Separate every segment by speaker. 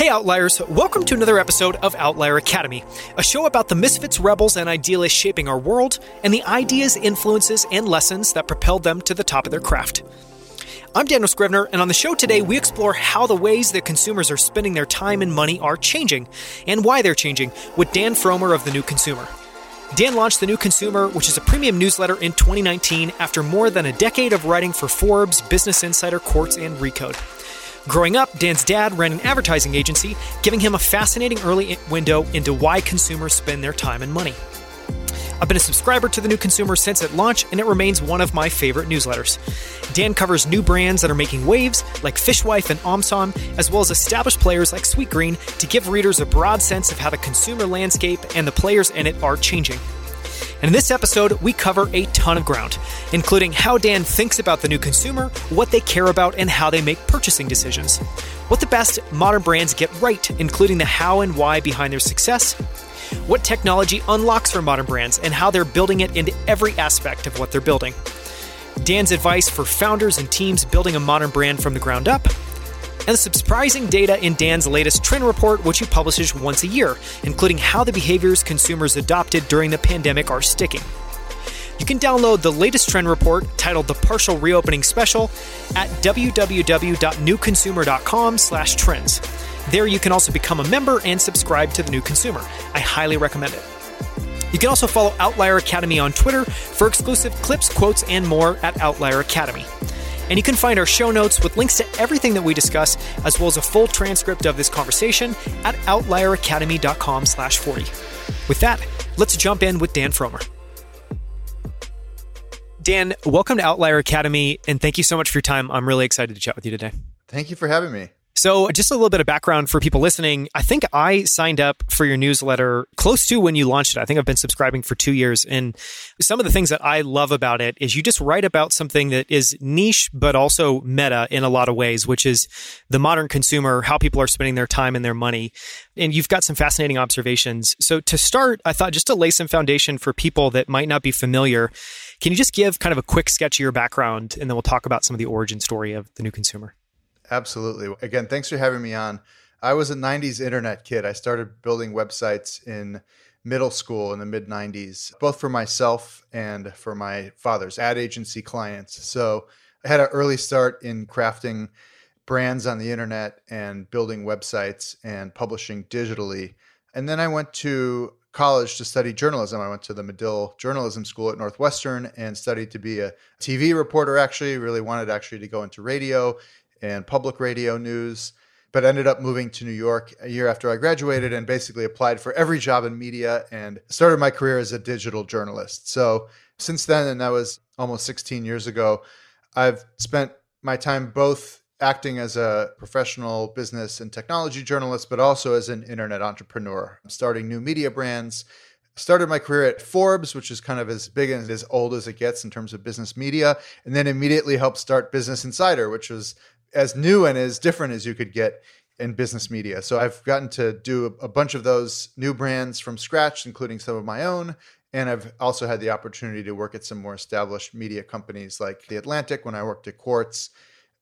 Speaker 1: Hey, Outliers! Welcome to another episode of Outlier Academy, a show about the misfits, rebels, and idealists shaping our world, and the ideas, influences, and lessons that propelled them to the top of their craft. I'm Daniel Scrivner, and on the show today, we explore how the ways that consumers are spending their time and money are changing, and why they're changing, with Dan Frommer of The New Consumer. Dan launched The New Consumer, which is a premium newsletter, in 2019 after more than a decade of writing for Forbes, Business Insider, Quartz, and Recode. Growing up, Dan's dad ran an advertising agency, giving him a fascinating early window into why consumers spend their time and money. I've been a subscriber to the new consumer since it launched, and it remains one of my favorite newsletters. Dan covers new brands that are making waves, like Fishwife and Omsom, as well as established players like Sweetgreen, to give readers a broad sense of how the consumer landscape and the players in it are changing. And in this episode, we cover a ton of ground, including how Dan thinks about the new consumer, what they care about, and how they make purchasing decisions. What the best modern brands get right, including the how and why behind their success. What technology unlocks for modern brands and how they're building it into every aspect of what they're building. Dan's advice for founders and teams building a modern brand from the ground up and the surprising data in Dan's latest trend report, which he publishes once a year, including how the behaviors consumers adopted during the pandemic are sticking. You can download the latest trend report titled The Partial Reopening Special at www.newconsumer.com/trends. There you can also become a member and subscribe to The New Consumer. I highly recommend it. You can also follow Outlier Academy on Twitter for exclusive clips, quotes, and more at Outlier Academy. And you can find our show notes with links to everything that we discuss, as well as a full transcript of this conversation at outlieracademy.com slash 40. With that, let's jump in with Dan Frommer. Dan, welcome to Outlier Academy, and thank you so much for your time. I'm really excited to chat with you today.
Speaker 2: Thank you for having me.
Speaker 1: So, just a little bit of background for people listening. I think I signed up for your newsletter close to when you launched it. I think I've been subscribing for two years. And some of the things that I love about it is you just write about something that is niche, but also meta in a lot of ways, which is the modern consumer, how people are spending their time and their money. And you've got some fascinating observations. So, to start, I thought just to lay some foundation for people that might not be familiar, can you just give kind of a quick sketch of your background and then we'll talk about some of the origin story of the new consumer?
Speaker 2: Absolutely. Again, thanks for having me on. I was a 90s internet kid. I started building websites in middle school in the mid 90s, both for myself and for my father's ad agency clients. So I had an early start in crafting brands on the internet and building websites and publishing digitally. And then I went to college to study journalism. I went to the Medill Journalism School at Northwestern and studied to be a TV reporter, actually, really wanted actually to go into radio and public radio news, but ended up moving to New York a year after I graduated and basically applied for every job in media and started my career as a digital journalist. So since then, and that was almost 16 years ago, I've spent my time both acting as a professional business and technology journalist, but also as an internet entrepreneur, starting new media brands. Started my career at Forbes, which is kind of as big and as old as it gets in terms of business media, and then immediately helped start Business Insider, which was as new and as different as you could get in business media. So I've gotten to do a bunch of those new brands from scratch, including some of my own. And I've also had the opportunity to work at some more established media companies like The Atlantic when I worked at Quartz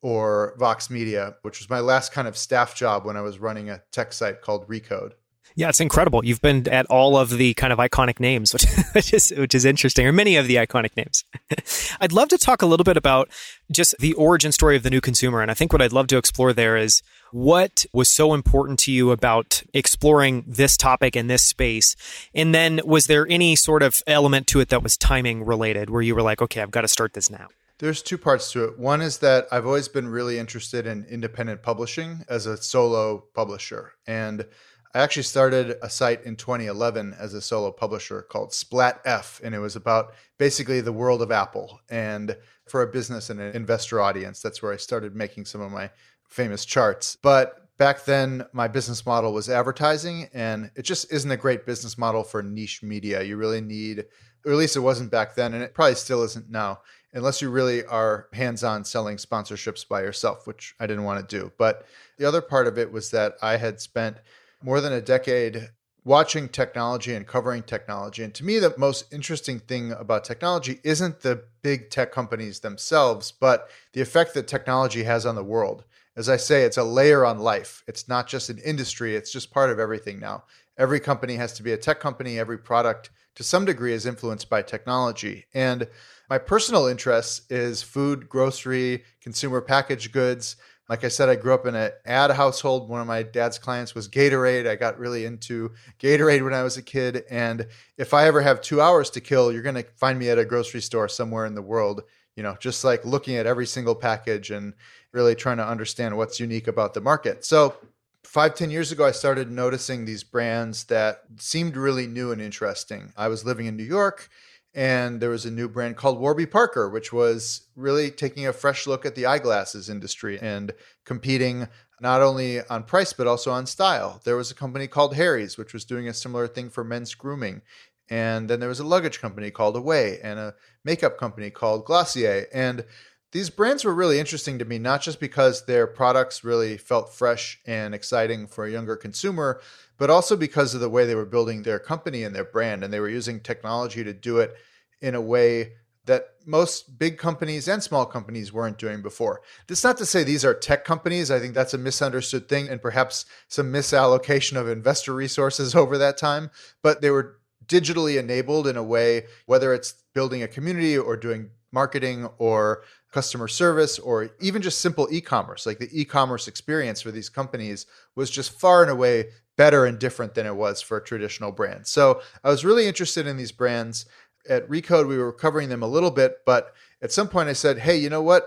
Speaker 2: or Vox Media, which was my last kind of staff job when I was running a tech site called Recode.
Speaker 1: Yeah, it's incredible. You've been at all of the kind of iconic names, which, is which is interesting, or many of the iconic names. I'd love to talk a little bit about just the origin story of the new consumer, and I think what I'd love to explore there is what was so important to you about exploring this topic in this space, and then was there any sort of element to it that was timing related, where you were like, okay, I've got to start this now.
Speaker 2: There's two parts to it. One is that I've always been really interested in independent publishing as a solo publisher, and I actually started a site in 2011 as a solo publisher called SplatF, and it was about basically the world of Apple. And for a business and an investor audience, that's where I started making some of my famous charts. But back then, my business model was advertising, and it just isn't a great business model for niche media. You really need, or at least it wasn't back then, and it probably still isn't now, unless you really are hands on selling sponsorships by yourself, which I didn't want to do. But the other part of it was that I had spent more than a decade watching technology and covering technology. And to me, the most interesting thing about technology isn't the big tech companies themselves, but the effect that technology has on the world. As I say, it's a layer on life. It's not just an industry, it's just part of everything now. Every company has to be a tech company, every product to some degree is influenced by technology. And my personal interest is food, grocery, consumer packaged goods. Like I said, I grew up in an ad household. One of my dad's clients was Gatorade. I got really into Gatorade when I was a kid. And if I ever have two hours to kill, you're going to find me at a grocery store somewhere in the world, you know, just like looking at every single package and really trying to understand what's unique about the market. So, five ten years ago, I started noticing these brands that seemed really new and interesting. I was living in New York and there was a new brand called Warby Parker, which was really taking a fresh look at the eyeglasses industry and competing not only on price but also on style. There was a company called Harry's, which was doing a similar thing for men's grooming. And then there was a luggage company called Away and a makeup company called Glossier. And these brands were really interesting to me, not just because their products really felt fresh and exciting for a younger consumer, but also because of the way they were building their company and their brand. And they were using technology to do it in a way that most big companies and small companies weren't doing before. That's not to say these are tech companies. I think that's a misunderstood thing and perhaps some misallocation of investor resources over that time. But they were digitally enabled in a way, whether it's building a community or doing marketing or customer service or even just simple e-commerce like the e-commerce experience for these companies was just far and away better and different than it was for traditional brand. So i was really interested in these brands. At recode we were covering them a little bit but at some point i said hey you know what?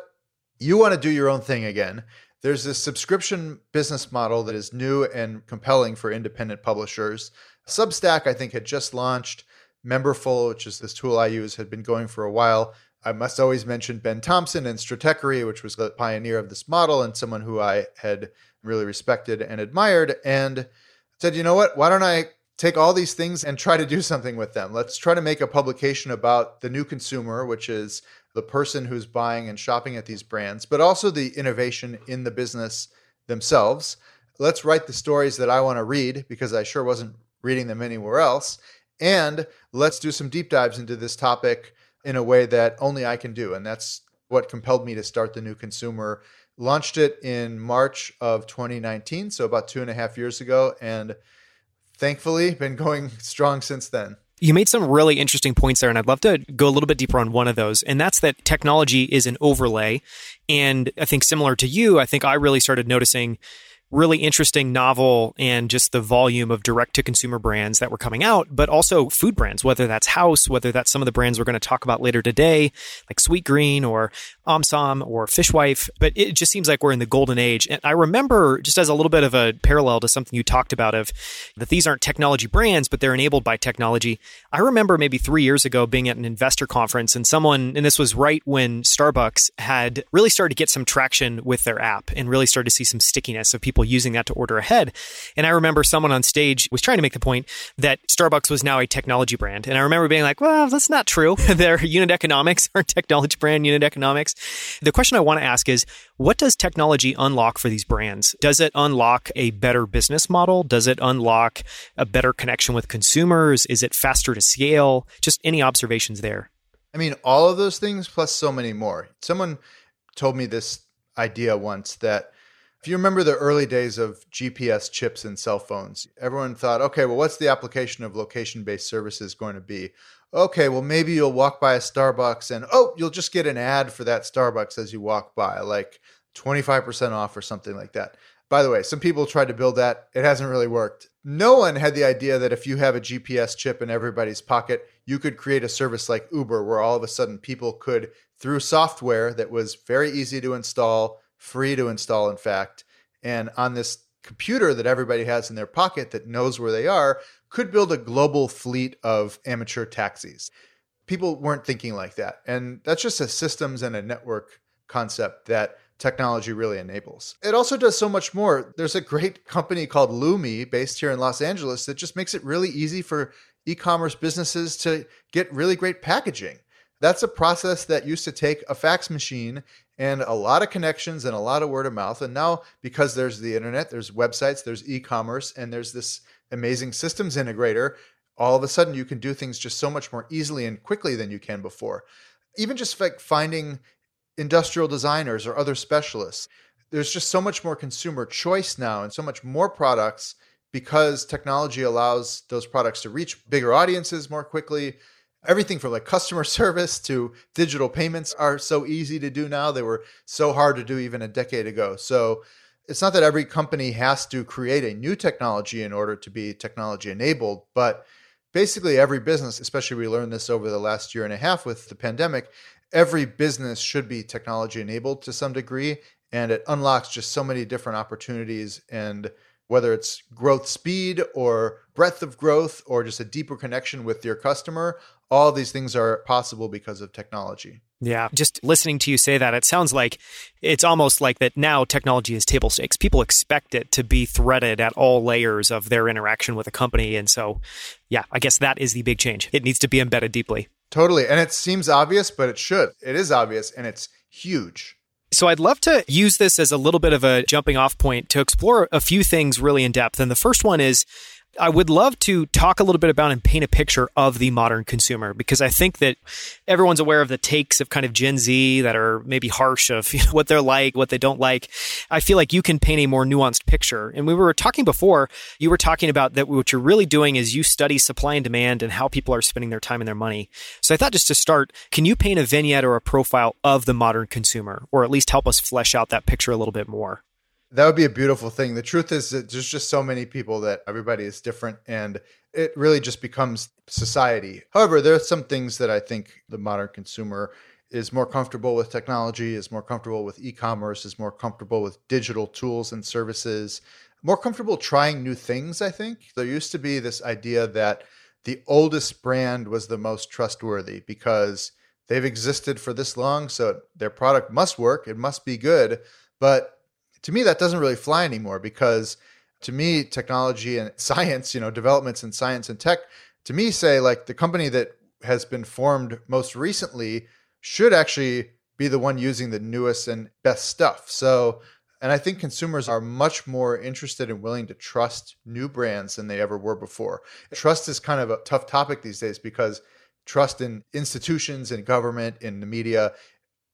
Speaker 2: You want to do your own thing again. There's this subscription business model that is new and compelling for independent publishers substack i think had just launched memberful which is this tool i use had been going for a while I must always mention Ben Thompson and Stratechery, which was the pioneer of this model and someone who I had really respected and admired, and said, you know what? Why don't I take all these things and try to do something with them? Let's try to make a publication about the new consumer, which is the person who's buying and shopping at these brands, but also the innovation in the business themselves. Let's write the stories that I want to read because I sure wasn't reading them anywhere else. And let's do some deep dives into this topic in a way that only I can do. And that's what compelled me to start the new consumer. Launched it in March of 2019, so about two and a half years ago, and thankfully been going strong since then.
Speaker 1: You made some really interesting points there, and I'd love to go a little bit deeper on one of those. And that's that technology is an overlay. And I think similar to you, I think I really started noticing really interesting novel and just the volume of direct to consumer brands that were coming out, but also food brands, whether that's House, whether that's some of the brands we're going to talk about later today, like Sweetgreen or Omsom or Fishwife. But it just seems like we're in the golden age. And I remember, just as a little bit of a parallel to something you talked about, of that these aren't technology brands, but they're enabled by technology. I remember maybe three years ago being at an investor conference and someone, and this was right when Starbucks had really started to get some traction with their app and really started to see some stickiness of people using that to order ahead. And I remember someone on stage was trying to make the point that Starbucks was now a technology brand. And I remember being like, well, that's not true. Their unit economics are technology brand unit economics. The question I want to ask is what does technology unlock for these brands? Does it unlock a better business model? Does it unlock a better connection with consumers? Is it faster to scale? Just any observations there?
Speaker 2: I mean, all of those things plus so many more. Someone told me this idea once that if you remember the early days of GPS chips in cell phones, everyone thought, okay, well, what's the application of location based services going to be? Okay, well, maybe you'll walk by a Starbucks and, oh, you'll just get an ad for that Starbucks as you walk by, like 25% off or something like that. By the way, some people tried to build that. It hasn't really worked. No one had the idea that if you have a GPS chip in everybody's pocket, you could create a service like Uber where all of a sudden people could, through software that was very easy to install, free to install, in fact. And on this computer that everybody has in their pocket that knows where they are, could build a global fleet of amateur taxis. People weren't thinking like that. And that's just a systems and a network concept that technology really enables. It also does so much more. There's a great company called Lumi based here in Los Angeles that just makes it really easy for e commerce businesses to get really great packaging. That's a process that used to take a fax machine and a lot of connections and a lot of word of mouth. And now, because there's the internet, there's websites, there's e commerce, and there's this amazing systems integrator, all of a sudden you can do things just so much more easily and quickly than you can before. Even just like finding industrial designers or other specialists. there's just so much more consumer choice now and so much more products because technology allows those products to reach bigger audiences more quickly. Everything from like customer service to digital payments are so easy to do now. They were so hard to do even a decade ago. So it's not that every company has to create a new technology in order to be technology enabled, but basically every business, especially we learned this over the last year and a half with the pandemic, every business should be technology enabled to some degree. And it unlocks just so many different opportunities and whether it's growth speed or breadth of growth or just a deeper connection with your customer, all these things are possible because of technology.
Speaker 1: Yeah, just listening to you say that, it sounds like it's almost like that now technology is table stakes. People expect it to be threaded at all layers of their interaction with a company. And so, yeah, I guess that is the big change. It needs to be embedded deeply.
Speaker 2: Totally. And it seems obvious, but it should. It is obvious and it's huge.
Speaker 1: So I'd love to use this as a little bit of a jumping off point to explore a few things really in depth. And the first one is I would love to talk a little bit about and paint a picture of the modern consumer because I think that everyone's aware of the takes of kind of Gen Z that are maybe harsh of you know, what they're like, what they don't like. I feel like you can paint a more nuanced picture. And we were talking before, you were talking about that what you're really doing is you study supply and demand and how people are spending their time and their money. So I thought just to start, can you paint a vignette or a profile of the modern consumer or at least help us flesh out that picture a little bit more?
Speaker 2: That would be a beautiful thing. The truth is that there's just so many people that everybody is different and it really just becomes society. However, there are some things that I think the modern consumer is more comfortable with technology, is more comfortable with e-commerce, is more comfortable with digital tools and services, more comfortable trying new things, I think. There used to be this idea that the oldest brand was the most trustworthy because they've existed for this long, so their product must work, it must be good. But to me that doesn't really fly anymore because to me technology and science you know developments in science and tech to me say like the company that has been formed most recently should actually be the one using the newest and best stuff. So and i think consumers are much more interested and willing to trust new brands than they ever were before. Trust is kind of a tough topic these days because trust in institutions and government in the media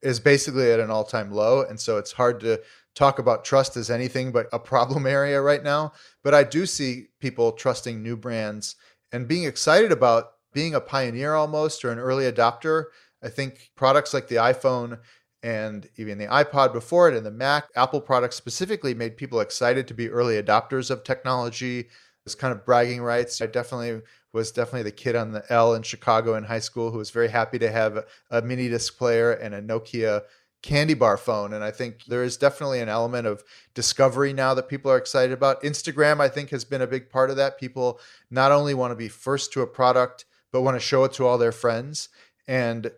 Speaker 2: is basically at an all-time low. And so it's hard to talk about trust as anything but a problem area right now. But I do see people trusting new brands and being excited about being a pioneer almost or an early adopter. I think products like the iPhone and even the iPod before it and the Mac, Apple products specifically made people excited to be early adopters of technology. It's kind of bragging rights. I definitely was definitely the kid on the L in Chicago in high school who was very happy to have a, a mini disc player and a Nokia candy bar phone. And I think there is definitely an element of discovery now that people are excited about. Instagram, I think, has been a big part of that. People not only want to be first to a product, but want to show it to all their friends. And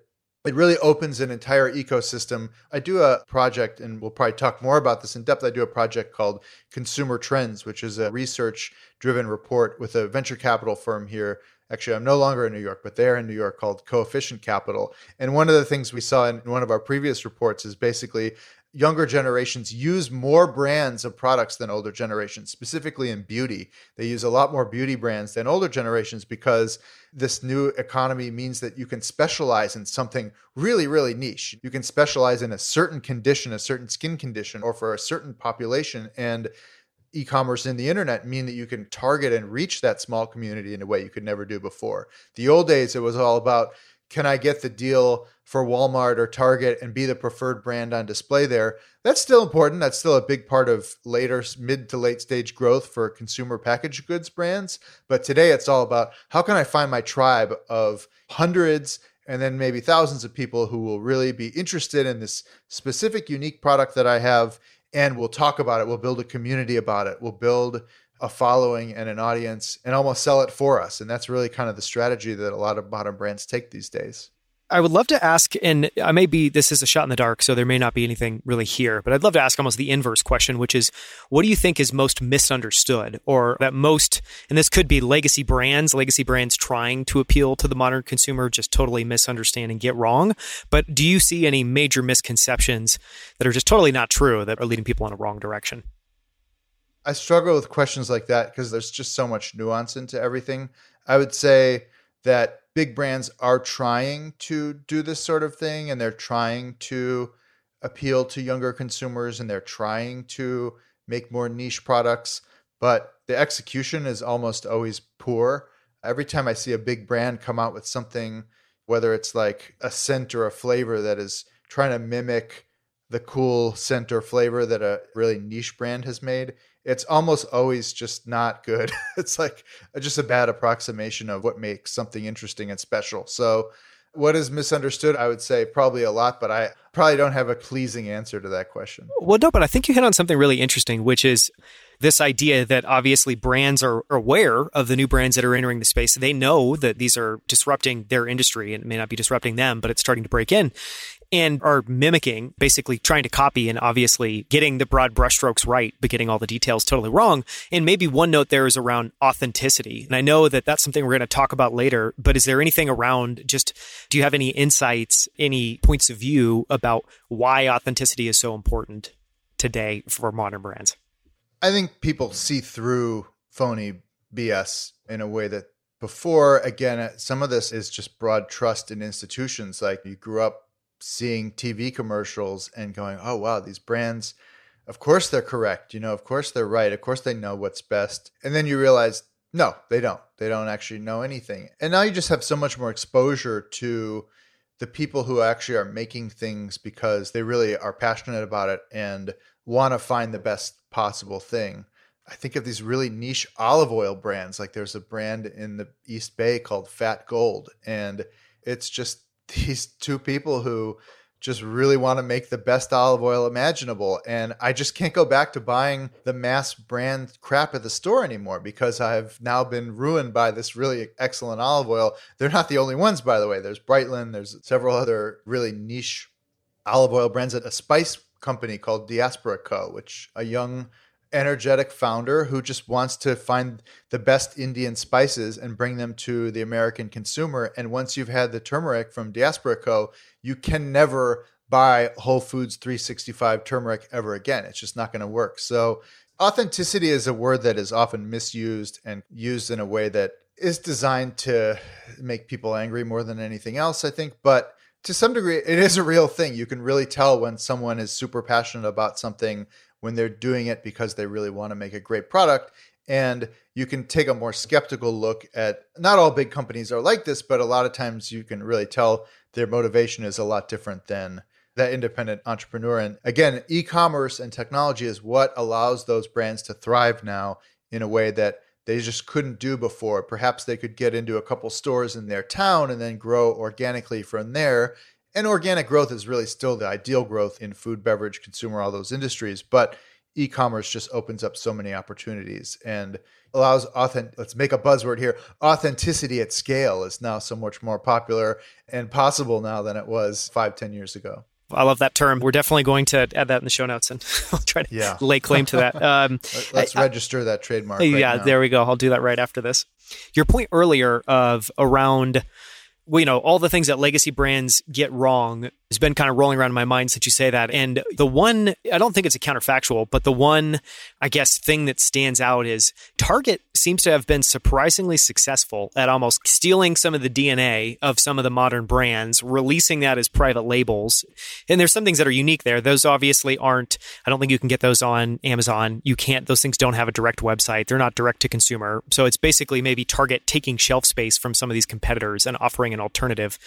Speaker 2: it really opens an entire ecosystem. I do a project, and we'll probably talk more about this in depth. I do a project called Consumer Trends, which is a research driven report with a venture capital firm here Actually, I'm no longer in New York, but they're in New York called Coefficient Capital. And one of the things we saw in one of our previous reports is basically younger generations use more brands of products than older generations, specifically in beauty. They use a lot more beauty brands than older generations because this new economy means that you can specialize in something really, really niche. You can specialize in a certain condition, a certain skin condition, or for a certain population. And e-commerce and the internet mean that you can target and reach that small community in a way you could never do before. The old days it was all about can I get the deal for Walmart or Target and be the preferred brand on display there? That's still important. That's still a big part of later mid to late stage growth for consumer packaged goods brands. But today it's all about how can I find my tribe of hundreds and then maybe thousands of people who will really be interested in this specific unique product that I have and we'll talk about it. We'll build a community about it. We'll build a following and an audience and almost sell it for us. And that's really kind of the strategy that a lot of modern brands take these days.
Speaker 1: I would love to ask, and I may be, this is a shot in the dark, so there may not be anything really here, but I'd love to ask almost the inverse question, which is what do you think is most misunderstood or that most, and this could be legacy brands, legacy brands trying to appeal to the modern consumer, just totally misunderstand and get wrong. But do you see any major misconceptions that are just totally not true that are leading people in a wrong direction?
Speaker 2: I struggle with questions like that because there's just so much nuance into everything. I would say that big brands are trying to do this sort of thing and they're trying to appeal to younger consumers and they're trying to make more niche products, but the execution is almost always poor. Every time I see a big brand come out with something, whether it's like a scent or a flavor that is trying to mimic the cool scent or flavor that a really niche brand has made, it's almost always just not good. it's like just a bad approximation of what makes something interesting and special. So, what is misunderstood? I would say probably a lot, but I probably don't have a pleasing answer to that question.
Speaker 1: Well, no, but I think you hit on something really interesting, which is this idea that obviously brands are aware of the new brands that are entering the space. They know that these are disrupting their industry and it may not be disrupting them, but it's starting to break in and are mimicking, basically trying to copy and obviously getting the broad brushstrokes right, but getting all the details totally wrong. And maybe one note there is around authenticity. And I know that that's something we're going to talk about later, but is there anything around just, do you have any insights, any points of view about why authenticity is so important today for modern brands?
Speaker 2: I think people see through phony BS in a way that before, again, some of this is just broad trust in institutions. Like you grew up seeing TV commercials and going, oh, wow, these brands, of course they're correct. You know, of course they're right. Of course they know what's best. And then you realize, no, they don't. They don't actually know anything. And now you just have so much more exposure to the people who actually are making things because they really are passionate about it and want to find the best possible thing. I think of these really niche olive oil brands. Like there's a brand in the East Bay called Fat Gold, and it's just these two people who just really want to make the best olive oil imaginable. And I just can't go back to buying the mass brand crap at the store anymore because I've now been ruined by this really excellent olive oil. They're not the only ones, by the way. There's Brightland, there's several other really niche olive oil brands at a spice company called Diaspora Co., which a young energetic founder who just wants to find the best Indian spices and bring them to the American consumer. And once you've had the turmeric from Diaspora Co., you can never buy Whole Foods 365 turmeric ever again. It's just not going to work. So, authenticity is a word that is often misused and used in a way that is designed to make people angry more than anything else, I think. But to some degree, it is a real thing. You can really tell when someone is super passionate about something when they're doing it because they really want to make a great product. And you can take a more skeptical look at not all big companies are like this, but a lot of times you can really tell their motivation is a lot different than that independent entrepreneur. And again, e commerce and technology is what allows those brands to thrive now in a way that they just couldn't do before. Perhaps they could get into a couple stores in their town and then grow organically from there and organic growth is really still the ideal growth in food, beverage, consumer, all those industries. But e-commerce just opens up so many opportunities and allows authentic let's make a buzzword here authenticity at scale is now so much more popular and possible now than it was five ten years ago
Speaker 1: I love that term. We're definitely going to add that in the show notes, and I'll try to yeah. lay claim to that. Um,
Speaker 2: Let's I, register that trademark. Right
Speaker 1: yeah, there we go. I'll do that right after this. Your point earlier of around you know, all the things that legacy brands get wrong has been kind of rolling around in my mind since you say that. And the one, I don't think it's a counterfactual, but the one, I guess, thing that stands out is Target seems to have been surprisingly successful at almost stealing some of the DNA of some of the modern brands, releasing that as private labels. And there's some things that are unique there. Those obviously aren't, I don't think you can get those on Amazon. You can't, those things don't have a direct website. They're not direct to consumer. So it's basically maybe Target taking shelf space from some of these competitors and offering an alternative.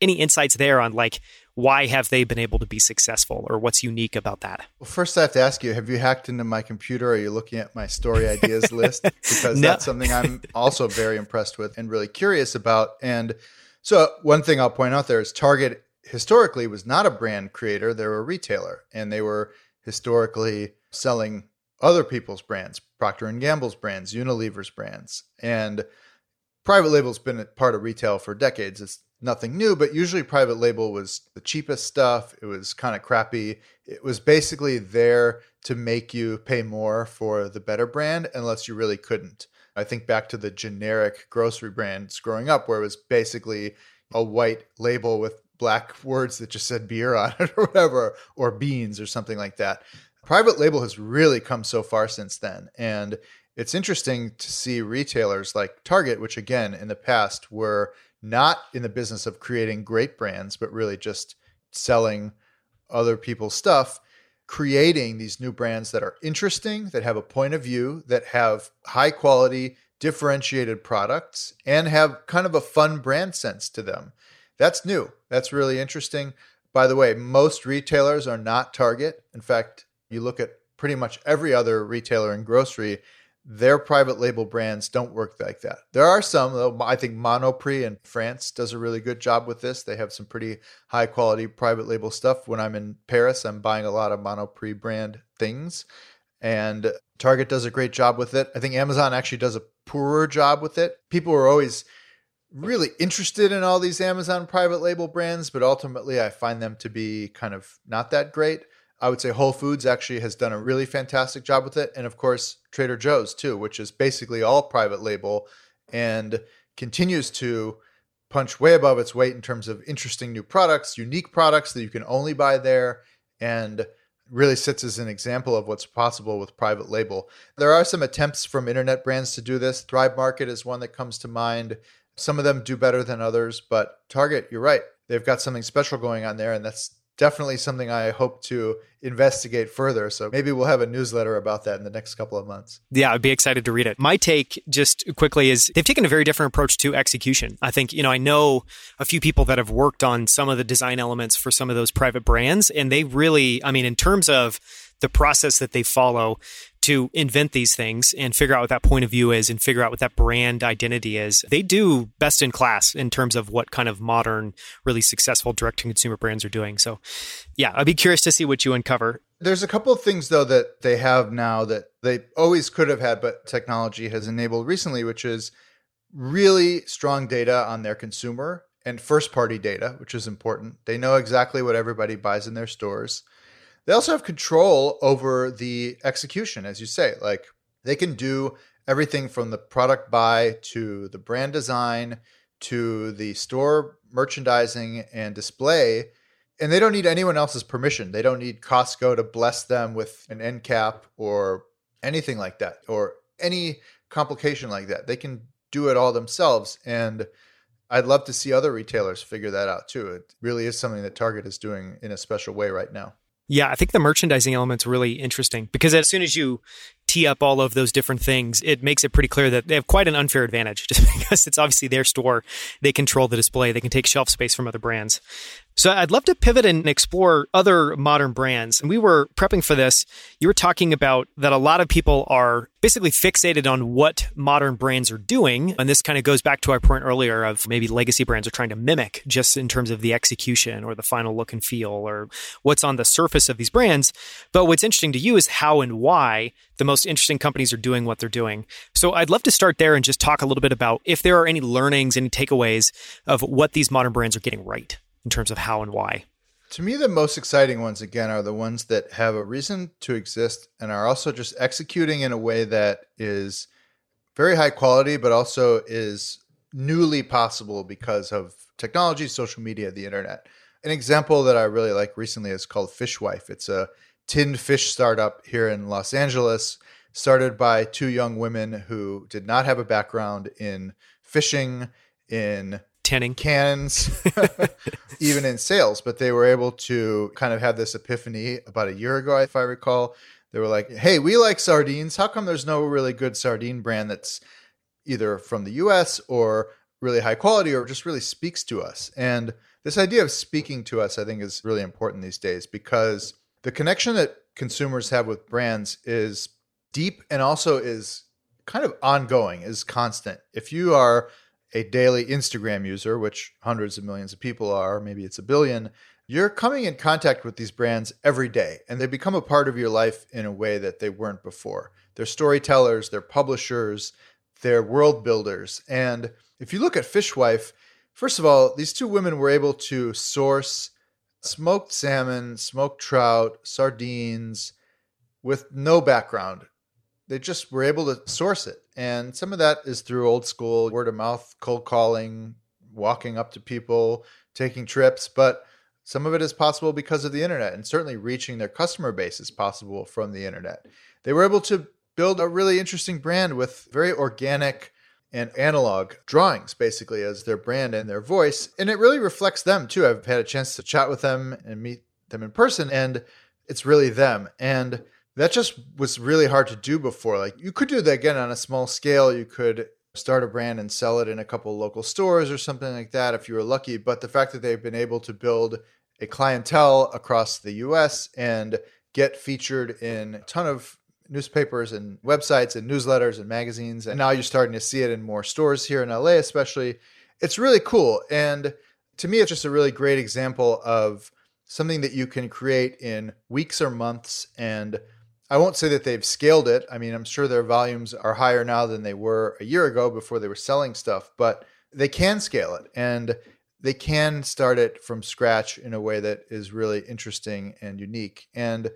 Speaker 1: Any insights there on like, why have they been able to be successful or what's unique about that?
Speaker 2: Well, first I have to ask you, have you hacked into my computer? Are you looking at my story ideas list? Because no. that's something I'm also very impressed with and really curious about. And so one thing I'll point out there is Target historically was not a brand creator, they were a retailer and they were historically selling other people's brands, Procter and Gamble's brands, Unilever's brands. And private label's been a part of retail for decades. It's nothing new, but usually private label was the cheapest stuff. It was kind of crappy. It was basically there to make you pay more for the better brand unless you really couldn't. I think back to the generic grocery brands growing up where it was basically a white label with black words that just said beer on it or whatever, or beans or something like that. Private label has really come so far since then. And it's interesting to see retailers like Target, which again in the past were not in the business of creating great brands, but really just selling other people's stuff, creating these new brands that are interesting, that have a point of view, that have high quality, differentiated products, and have kind of a fun brand sense to them. That's new. That's really interesting. By the way, most retailers are not Target. In fact, you look at pretty much every other retailer in grocery, their private label brands don't work like that. There are some, though. I think Monoprix in France does a really good job with this. They have some pretty high quality private label stuff. When I'm in Paris, I'm buying a lot of Monoprix brand things, and Target does a great job with it. I think Amazon actually does a poorer job with it. People are always really interested in all these Amazon private label brands, but ultimately I find them to be kind of not that great. I would say Whole Foods actually has done a really fantastic job with it. And of course, Trader Joe's too, which is basically all private label and continues to punch way above its weight in terms of interesting new products, unique products that you can only buy there, and really sits as an example of what's possible with private label. There are some attempts from internet brands to do this. Thrive Market is one that comes to mind. Some of them do better than others, but Target, you're right. They've got something special going on there, and that's definitely something I hope to investigate further. So maybe we'll have a newsletter about that in the next couple of months.
Speaker 1: Yeah, I'd be excited to read it. My take, just quickly, is they've taken a very different approach to execution. I think, you know, I know a few people that have worked on some of the design elements for some of those private brands, and they really, I mean, in terms of the process that they follow to invent these things and figure out what that point of view is and figure out what that brand identity is. They do best in class in terms of what kind of modern, really successful direct to consumer brands are doing. So, yeah, I'd be curious to see what you uncover.
Speaker 2: There's a couple of things though that they have now that they always could have had, but technology has enabled recently, which is really strong data on their consumer and first party data, which is important. They know exactly what everybody buys in their stores. They also have control over the execution, as you say. Like they can do everything from the product buy to the brand design to the store merchandising and display. And they don't need anyone else's permission. They don't need Costco to bless them with an end cap or anything like that or any complication like that. They can do it all themselves. And I'd love to see other retailers figure that out too. It really is something that Target is doing in a special way right now.
Speaker 1: Yeah, I think the merchandising element's really interesting because as soon as you tee up all of those different things, it makes it pretty clear that they have quite an unfair advantage just because it's obviously their store. They control the display, they can take shelf space from other brands. So I'd love to pivot and explore other modern brands. And we were prepping for this. You were talking about that a lot of people are basically fixated on what modern brands are doing. And this kind of goes back to our point earlier of maybe legacy brands are trying to mimic just in terms of the execution or the final look and feel or what's on the surface of these brands. But what's interesting to you is how and why the most interesting companies are doing what they're doing. So I'd love to start there and just talk a little bit about if there are any learnings, any takeaways of what these modern brands are getting right in terms of how and why.
Speaker 2: To me, the most exciting ones, again, are the ones that have a reason to exist and are also just executing in a way that is very high quality, but also is newly possible because of technology, social media, the internet. An example that I really like recently is called Fishwife. It's a tinned fish startup here in Los Angeles, started by two young women who did not have a background in fishing, in
Speaker 1: tinning
Speaker 2: cannons, even in sales, but they were able to kind of have this epiphany about a year ago, if I recall. They were like, hey, we like sardines. How come there's no really good sardine brand that's either from the US or really high quality or just really speaks to us? And this idea of speaking to us, I think, is really important these days because the connection that consumers have with brands is deep and also is kind of ongoing, is constant. If you are a daily Instagram user, which hundreds of millions of people are, maybe it's a billion, you're coming in contact with these brands every day and they become a part of your life in a way that they weren't before. They're storytellers, they're publishers, they're world builders. And if you look at Fishwife, first of all, these two women were able to source smoked salmon, smoked trout, sardines with no background they just were able to source it. And some of that is through old school word of mouth, cold calling, walking up to people, taking trips. But some of it is possible because of the internet, and certainly reaching their customer base is possible from the internet. They were able to build a really interesting brand with very organic and analog drawings, basically, as their brand and their voice. And it really reflects them, too. I've had a chance to chat with them and meet them in person and it's really them. And that just was really hard to do before. Like you could do that again on a small scale. You could start a brand and sell it in a couple local stores or something like that if you were lucky. But the fact that they've been able to build a clientele across the US and get featured in a ton of newspapers and websites and newsletters and magazines. And now you're starting to see it in more stores here in LA, especially. It's really cool. And to me, it's just a really great example of something that you can create in weeks or months. And I won't say that they've scaled it. I mean, I'm sure their volumes are higher now than they were a year ago before they were selling stuff, but they can scale it. And they can start it from scratch in a way that is really interesting and unique. And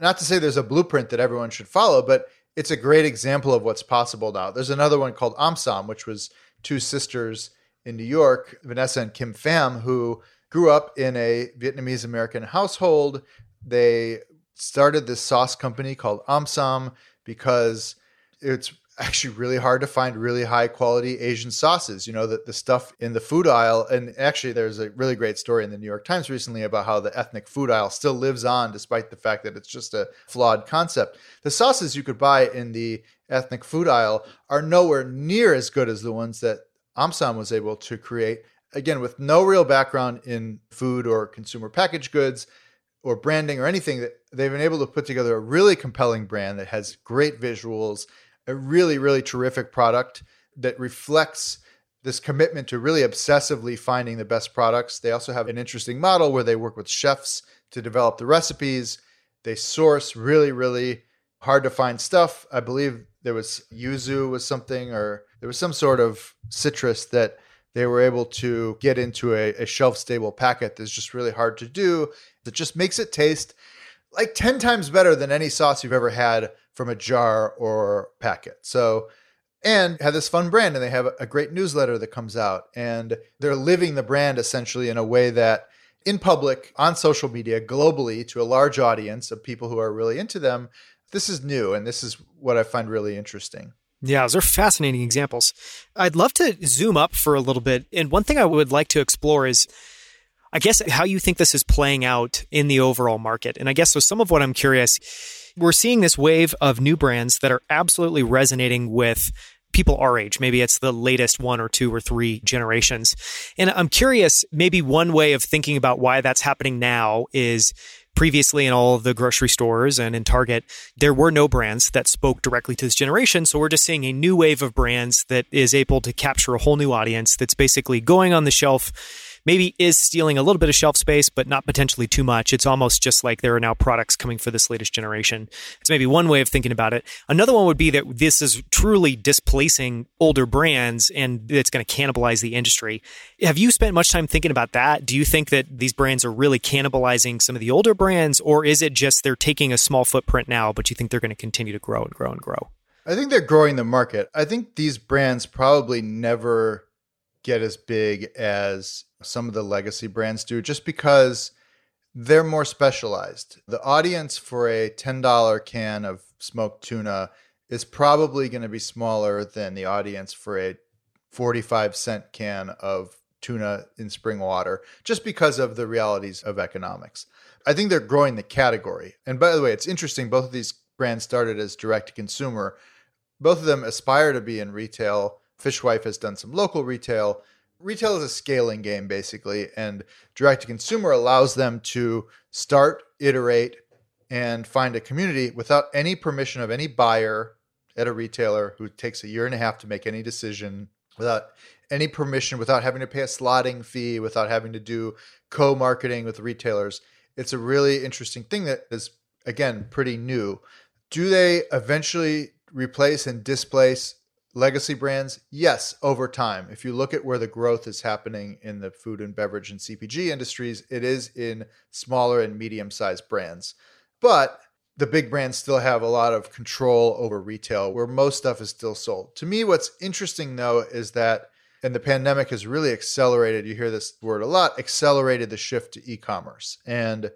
Speaker 2: not to say there's a blueprint that everyone should follow, but it's a great example of what's possible now. There's another one called Omsom, which was two sisters in New York, Vanessa and Kim Pham, who grew up in a Vietnamese American household. They started this sauce company called Omsom because it's actually really hard to find really high quality Asian sauces. You know, that the stuff in the food aisle, and actually, there's a really great story in the New York Times recently about how the ethnic food aisle still lives on despite the fact that it's just a flawed concept. The sauces you could buy in the ethnic food aisle are nowhere near as good as the ones that Omsom was able to create. Again, with no real background in food or consumer packaged goods or branding or anything, that they've been able to put together a really compelling brand that has great visuals a really, really terrific product that reflects this commitment to really obsessively finding the best products. They also have an interesting model where they work with chefs to develop the recipes. They source really, really hard to find stuff. I believe there was yuzu was something, or there was some sort of citrus that they were able to get into a, a shelf stable packet that's just really hard to do. That just makes it taste like 10 times better than any sauce you've ever had from a jar or packet. So, and have this fun brand, and they have a great newsletter that comes out, and they're living the brand essentially in a way that in public, on social media, globally, to a large audience of people who are really into them, this is new, and this is what I find really interesting.
Speaker 1: Yeah, those are fascinating examples. I'd love to zoom up for a little bit. And one thing I would like to explore is I guess how you think this is playing out in the overall market. And I guess so some of what I'm curious, we're seeing this wave of new brands that are absolutely resonating with people our age. Maybe it's the latest one or two or three generations. And I'm curious, maybe one way of thinking about why that's happening now is previously in all of the grocery stores and in Target, there were no brands that spoke directly to this generation. So we're just seeing a new wave of brands that is able to capture a whole new audience that's basically going on the shelf maybe is stealing a little bit of shelf space, but not potentially too much. It's almost just like there are now products coming for this latest generation. It's maybe one way of thinking about it. Another one would be that this is truly displacing older brands and it's going to cannibalize the industry. Have you spent much time thinking about that? Do you think that these brands are really cannibalizing some of the older brands, or is it just they're taking a small footprint now, but you think they're going to continue to grow and grow and grow?
Speaker 2: I think they're growing the market. I think these brands probably never get as big as some of the legacy brands do just because they're more specialized. The audience for a $10 can of smoked tuna is probably going to be smaller than the audience for a 45 cent can of tuna in spring water just because of the realities of economics. I think they're growing the category. And by the way, it's interesting both of these brands started as direct to consumer. Both of them aspire to be in retail. Fishwife has done some local retail retail is a scaling game basically and direct to consumer allows them to start iterate and find a community without any permission of any buyer at a retailer who takes a year and a half to make any decision without any permission without having to pay a slotting fee without having to do co-marketing with retailers. It's a really interesting thing that is again pretty new. Do they eventually replace and displace legacy brands? Yes over time. If you look at where the growth is happening in the food and beverage and cpg industries it is in smaller and medium sized brands. But the big brands still have a lot of control over retail where most stuff is still sold. To me what's interesting though is that and the pandemic has really accelerated you hear this word a lot accelerated the shift to e-commerce. And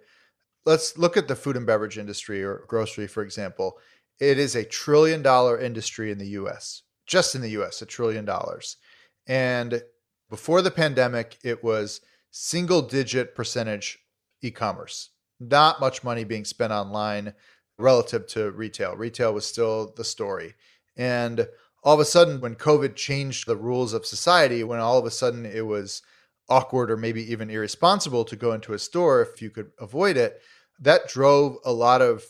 Speaker 2: let's look at the food and beverage industry or grocery for example. It is a trillion dollar industry in the US just in the US, a trillion dollars. And before the pandemic, it was single digit percentage e commerce. not much money being spent online relative to retail. Retail was still the story. And all of a sudden, when COVID changed the rules of society, when all of a sudden it was awkward or maybe even irresponsible to go into a store if you could avoid it, that drove a lot of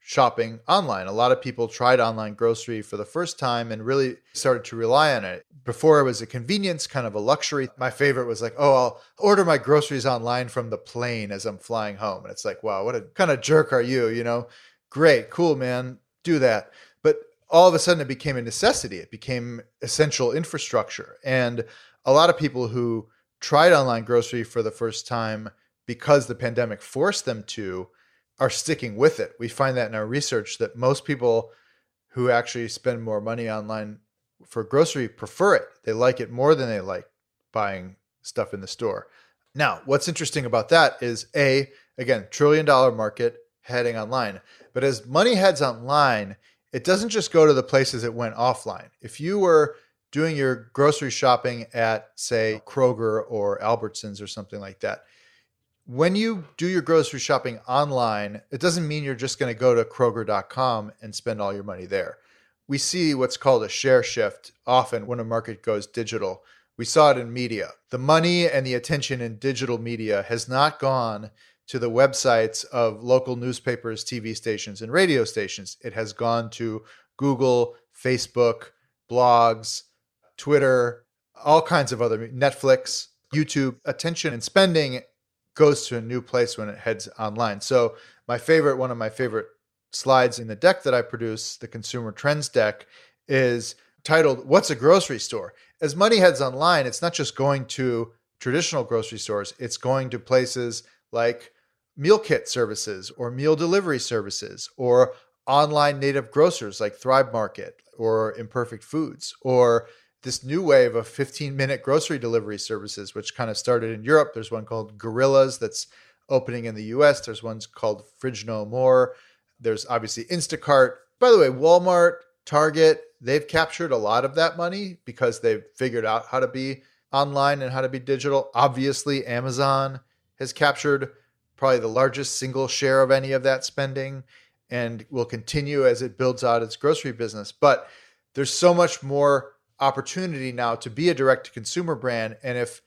Speaker 2: shopping online. A lot of people tried online grocery for the first time and really started to rely on it. Before it was a convenience, kind of a luxury. My favorite was like, oh, I'll order my groceries online from the plane as I'm flying home. And it's like, wow, what a kind of jerk are you? You know, great, cool, man, do that. But all of a sudden it became a necessity. It became essential infrastructure. And a lot of people who tried online grocery for the first time because the pandemic forced them to are sticking with it. We find that in our research that most people who actually spend more money online for grocery prefer it. They like it more than they like buying stuff in the store. Now, what's interesting about that is A, again, trillion dollar market heading online. But as money heads online, it doesn't just go to the places it went offline. If you were doing your grocery shopping at, say, Kroger or Albertsons or something like that, when you do your grocery shopping online, it doesn't mean you're just going to go to Kroger.com and spend all your money there. We see what's called a share shift often when a market goes digital. We saw it in media. The money and the attention in digital media has not gone to the websites of local newspapers, TV stations, and radio stations. It has gone to Google, Facebook, blogs, Twitter, all kinds of other Netflix, YouTube. Attention and spending goes to a new place when it heads online. So, my favorite, one of my favorite slides in the deck that I produce, the consumer trends deck, is titled What's a Grocery Store? As money heads online, it's not just going to traditional grocery stores, it's going to places like meal kit services or meal delivery services or online native grocers like Thrive Market or Imperfect Foods or this new wave of 15 minute grocery delivery services, which kind of started in Europe. There's one called Gorillas that's opening in the US. There's ones called Fridge No More. There's obviously Instacart. By the way, Walmart, Target, they've captured a lot of that money because they've figured out how to be online and how to be digital. Obviously, Amazon has captured probably the largest single share of any of that spending and will continue as it builds out its grocery business. But there's so much more opportunity now to be a direct to consumer brand. And if,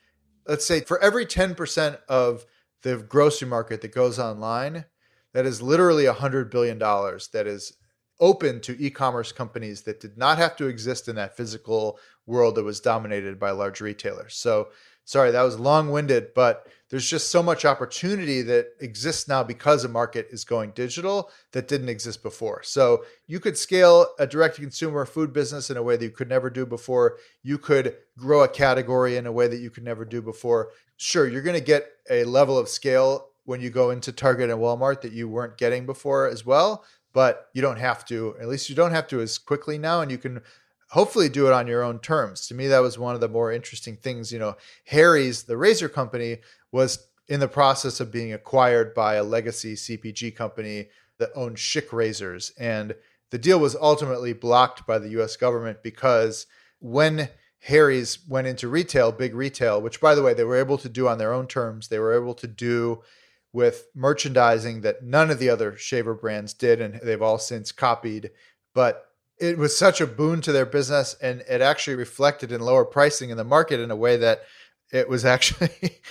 Speaker 2: let's say, for every 10% of the grocery market that goes online, that is literally $100 billion that is open to e commerce companies that did not have to exist in that physical world that was dominated by large retailers. So, sorry, that was long winded, but there's just so much opportunity that exists now because a market is going digital that didn't exist before. So you could scale a direct to consumer food business in a way that you could never do before. You could grow a category in a way that you could never do before. Sure, you're going to get a level of scale when you go into Target and Walmart that you weren't getting before as well, but you don't have to. At least you don't have to as quickly now and you can hopefully do it on your own terms. To me, that was one of the more interesting things. You know, Harry's, the razor company, was in the process of being acquired by a legacy CPG company that owned Schick razors. And the deal was ultimately blocked by the US government because when Harry's went into retail, big retail, which by the way, they were able to do on their own terms, they were able to do with merchandising that none of the other shaver brands did, and they've all since copied. But it was such a boon to their business and it actually reflected in lower pricing in the market in a way that it was actually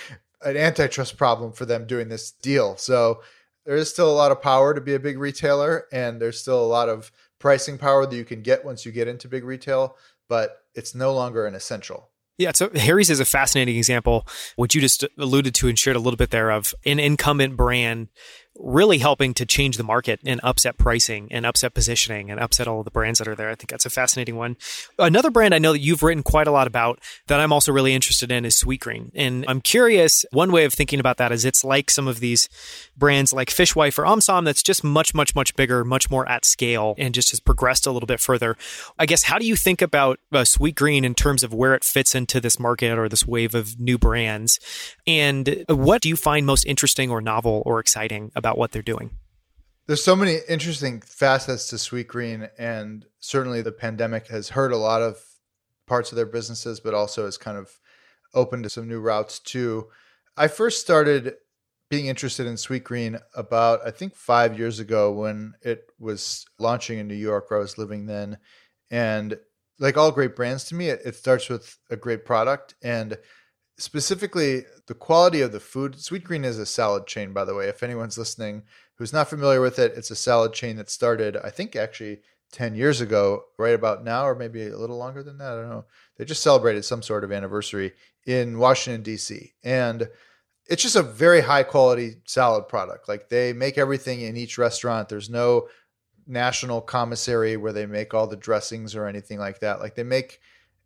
Speaker 2: an antitrust problem for them doing this deal. So there is still a lot of power to be a big retailer and there's still a lot of pricing power that you can get once you get into big retail, but it's no longer an essential.
Speaker 1: Yeah, so Harry's is a fascinating example, which you just alluded to and shared a little bit there of an incumbent brand really helping to change the market and upset pricing and upset positioning and upset all of the brands that are there. I think that's a fascinating one. Another brand I know that you've written quite a lot about that I'm also really interested in is Sweetgreen. And I'm curious, one way of thinking about that is it's like some of these brands like Fishwife or Omsom that's just much, much, much bigger, much more at scale and just has progressed a little bit further. I guess, how do you think about uh, Sweetgreen in terms of where it fits into this market or this wave of new brands? And what do you find most interesting or novel or exciting about what they're doing?
Speaker 2: There's so many interesting facets to Sweetgreen, and certainly the pandemic has hurt a lot of parts of their businesses, but also has kind of opened to some new routes too. I first started being interested in Sweetgreen about I think five years ago when it was launching in New York, where I was living then, and like all great brands to me, it, it starts with a great product and specifically the quality of the food. Sweetgreen is a salad chain, by the way. If anyone's listening who's not familiar with it, it's a salad chain that started, I think, actually 10 years ago, right about now, or maybe a little longer than that. I don't know. They just celebrated some sort of anniversary in Washington, D.C. And it's just a very high quality salad product. Like they make everything in each restaurant. There's no national commissary where they make all the dressings or anything like that. Like they make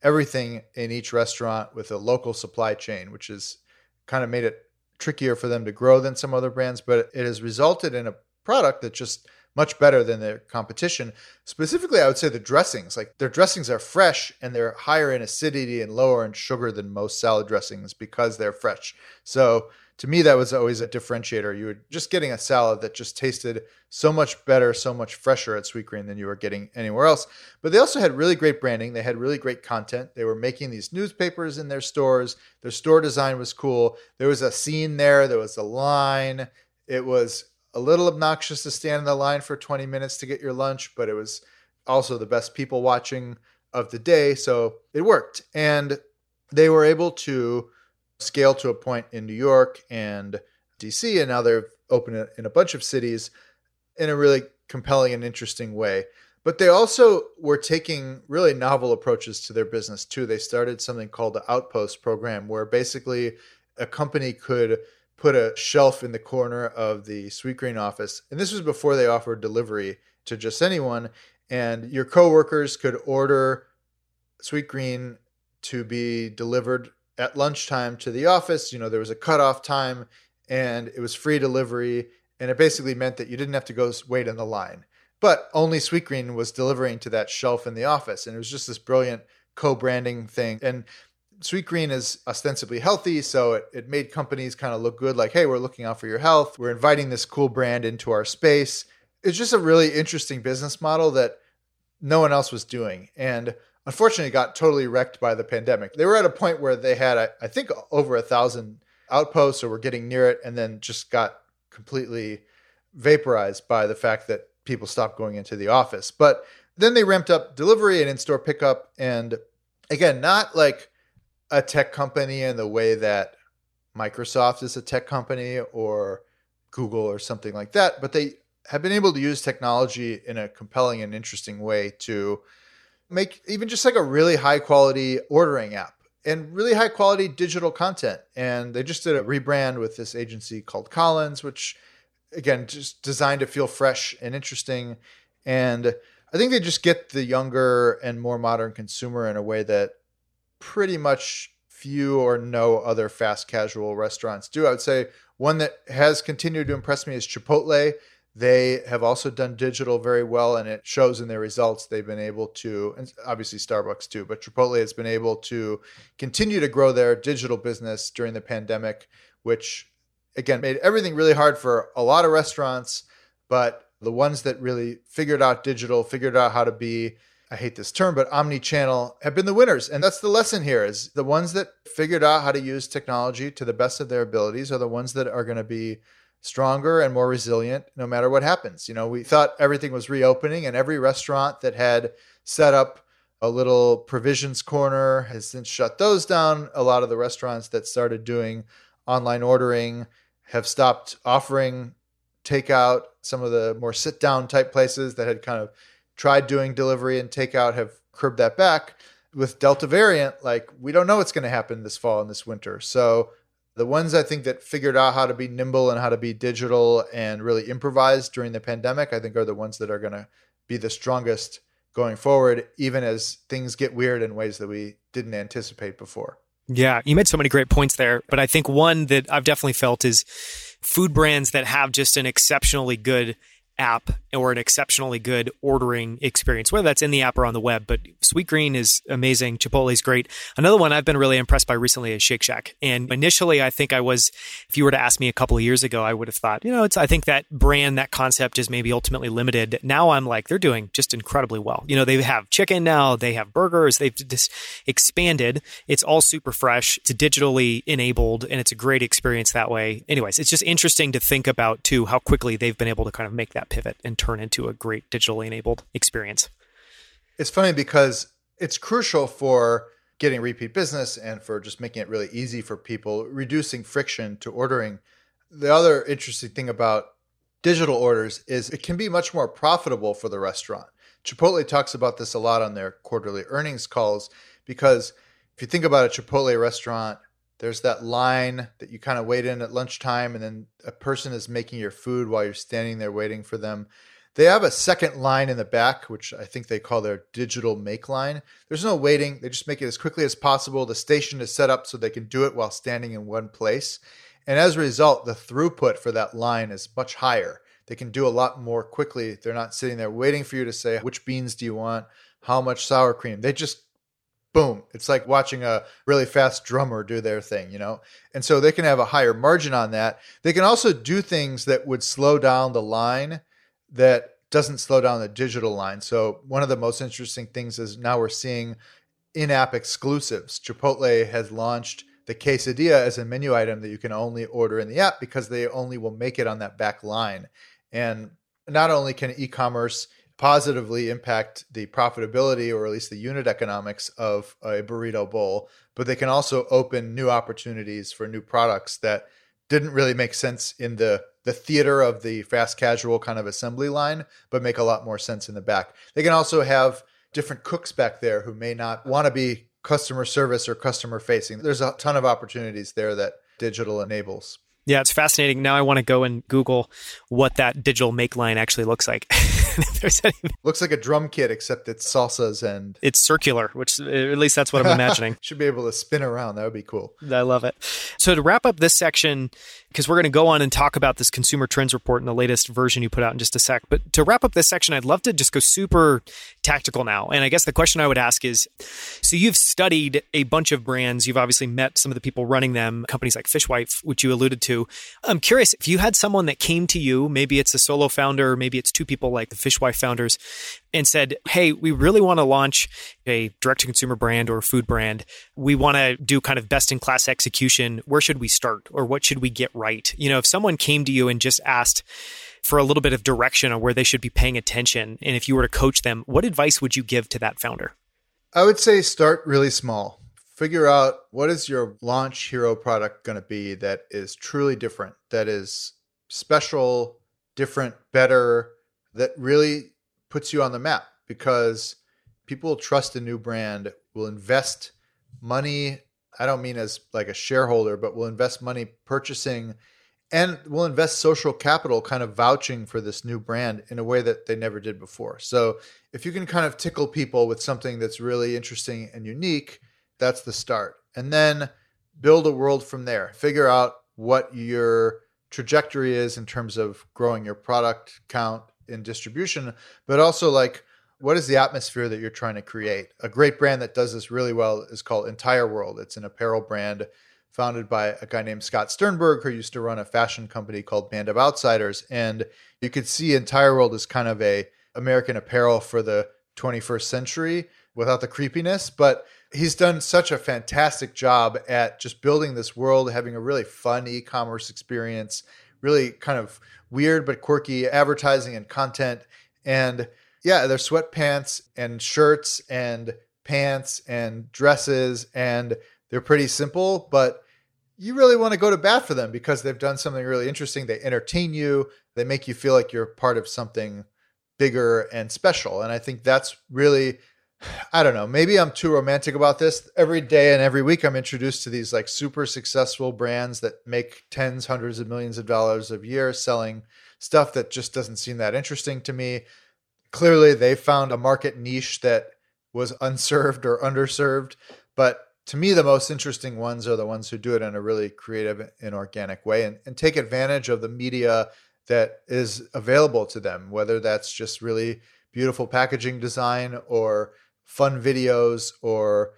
Speaker 2: everything in each restaurant with a local supply chain, which has kind of made it trickier for them to grow than some other brands, but it has resulted in a product that's just much better than their competition. Specifically, I would say the dressings. Like their dressings are fresh and they're higher in acidity and lower in sugar than most salad dressings because they're fresh. So to me, that was always a differentiator. You were just getting a salad that just tasted so much better, so much fresher at Sweetgreen than you were getting anywhere else. But they also had really great branding. They had really great content. They were making these newspapers in their stores. Their store design was cool. There was a scene there, there was a line. It was a little obnoxious to stand in the line for 20 minutes to get your lunch, but it was also the best people watching of the day. So it worked. And they were able to scale to a point in New York and DC, and now they're open in a bunch of cities in a really compelling and interesting way. But they also were taking really novel approaches to their business too. They started something called the Outpost program, where basically a company could put a shelf in the corner of the Sweetgreen office. And this was before they offered delivery to just anyone. And your coworkers could order Sweetgreen to be delivered at lunchtime to the office. You know, there was a cutoff time and it was free delivery. And it basically meant that you didn't have to go wait in the line. But only Sweetgreen was delivering to that shelf in the office. And it was just this brilliant co branding thing. And Sweetgreen is ostensibly healthy, so it, it made companies kind of look good, like, hey, we're looking out for your health. We're inviting this cool brand into our space. It's just a really interesting business model that no one else was doing. And unfortunately got totally wrecked by the pandemic. They were at a point where they had, I, I think, over a thousand outposts or were getting near it, and then just got completely vaporized by the fact that people stopped going into the office. But then they ramped up delivery and in store pickup. And again, not like a tech company in the way that Microsoft is a tech company or Google or something like that, but they have been able to use technology in a compelling and interesting way to make even just like a really high quality ordering app and really high quality digital content. And they just did a rebrand with this agency called Collins, which again, just designed to feel fresh and interesting. And I think they just get the younger and more modern consumer in a way that pretty much few or no other fast casual restaurants do. I would say one that has continued to impress me is Chipotle. They have also done digital very well, and it shows in their results. They've been able to, and obviously Starbucks too, but Chipotle has been able to continue to grow their digital business during the pandemic, which again made everything really hard for a lot of restaurants. But the ones that really figured out digital, figured out how to be I hate this term, but omni-channel have been the winners. And that's the lesson here is the ones that figured out how to use technology to the best of their abilities are the ones that are going to be stronger and more resilient no matter what happens. You know, we thought everything was reopening and every restaurant that had set up a little provisions corner has since shut those down. A lot of the restaurants that started doing online ordering have stopped offering takeout. Some of the more sit down type places that had kind of tried doing delivery and takeout have curbed that back. With Delta variant, like we don't know what's going to happen this fall and this winter. So the ones I think that figured out how to be nimble and how to be digital and really improvise during the pandemic, I think are the ones that are going to be the strongest going forward, even as things get weird in ways that we didn't anticipate before.
Speaker 1: Yeah, you made so many great points there. But I think one that I've definitely felt is food brands that have just an exceptionally good app or an exceptionally good ordering experience, whether that's in the app or on the web. But Sweetgreen is amazing. Chipotle is great. Another one I've been really impressed by recently is Shake Shack. And initially, I think I was, if you were to ask me a couple of years ago, I would have thought, you know, it's, I think that brand, that concept is maybe ultimately limited. Now I'm like, they're doing just incredibly well. You know, they have chicken now, they have burgers, they've just expanded. It's all super fresh, it's digitally enabled, and it's a great experience that way. Anyways, it's just interesting to think about too how quickly they've been able to kind of make that pivot and turn into a great digitally enabled experience.
Speaker 2: It's funny because it's crucial for getting repeat business and for just making it really easy for people, reducing friction to ordering. The other interesting thing about digital orders is it can be much more profitable for the restaurant. Chipotle talks about this a lot on their quarterly earnings calls because if you think about a Chipotle restaurant, there's that line that you kind of wait in at lunchtime, and then a person is making your food while you're standing there waiting for them. They have a second line in the back, which I think they call their digital make line. There's no waiting, they just make it as quickly as possible. The station is set up so they can do it while standing in one place. And as a result, the throughput for that line is much higher. They can do a lot more quickly. They're not sitting there waiting for you to say, which beans do you want? How much sour cream? They just boom. It's like watching a really fast drummer do their thing, you know? And so they can have a higher margin on that. They can also do things that would slow down the line that doesn't slow down the digital line. So one of the most interesting things is now we're seeing in-app exclusives. Chipotle has launched the quesadilla as a menu item that you can only order in the app because they only will make it on that back line. And not only can e-commerce positively impact the profitability or at least the unit economics of a burrito bowl, but they can also open new opportunities for new products that didn't really make sense in the the theater of the fast casual kind of assembly line, but make a lot more sense in the back. They can also have different cooks back there who may not want to be customer service or customer facing. There's a ton of opportunities there that digital enables.
Speaker 1: Yeah, it's fascinating. Now I want to go and Google what that digital make line actually looks like.
Speaker 2: looks like a drum kit, except it's salsas and
Speaker 1: it's circular, which eh, at least that's what I'm imagining.
Speaker 2: Should be able to spin around. That would be cool.
Speaker 1: I love it. So to wrap up this section, because we're going to go on and talk about this consumer trends report in the latest version you put out in just a sec. But to wrap up this section, I'd love to just go super tactical now. And I guess the question I would ask is so you've studied a bunch of brands. You've obviously met some of the people running them, companies like Fishwife, which you alluded to. I'm curious if you had someone that came to you, maybe it's a solo founder, maybe it's two people like the Fishwife founders, and said, Hey, we really want to launch a direct to consumer brand or food brand. We want to do kind of best in class execution. Where should we start or what should we get right? You know, if someone came to you and just asked, for a little bit of direction on where they should be paying attention, and if you were to coach them, what advice would you give to that founder?
Speaker 2: I would say start really small figure out what is your launch hero product going to be that is truly different, that is special, different, better, that really puts you on the map because people trust a new brand, will invest money. I don't mean as like a shareholder, but will invest money purchasing and will invest social capital kind of vouching for this new brand in a way that they never did before. So if you can kind of tickle people with something that's really interesting and unique, that's the start. And then build a world from there. Figure out what your trajectory is in terms of growing your product count in distribution, but also like what is the atmosphere that you're trying to create? A great brand that does this really well is called Entire World. It's an apparel brand founded by a guy named Scott Sternberg, who used to run a fashion company called Band of Outsiders. And you could see Entire World as kind of a American apparel for the 21st century without the creepiness, but he's done such a fantastic job at just building this world, having a really fun e-commerce experience, really kind of weird but quirky advertising and content. And yeah, there's sweatpants and shirts and pants and dresses and they're pretty simple, but you really want to go to bat for them because they've done something really interesting. They entertain you, they make you feel like you're part of something bigger and special. And I think that's really I don't know. Maybe I'm too romantic about this. Every day and every week, I'm introduced to these like super successful brands that make tens, hundreds of millions of dollars a year selling stuff that just doesn't seem that interesting to me. Clearly, they found a market niche that was unserved or underserved. But to me, the most interesting ones are the ones who do it in a really creative and organic way and, and take advantage of the media that is available to them, whether that's just really beautiful packaging design or fun videos or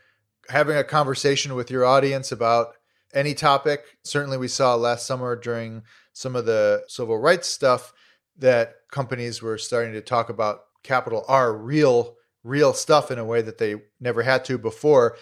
Speaker 2: having a conversation with your audience about any topic. Certainly, we saw last summer during some of the civil rights stuff that companies were starting to talk about capital R real real stuff in a way that they never had to before.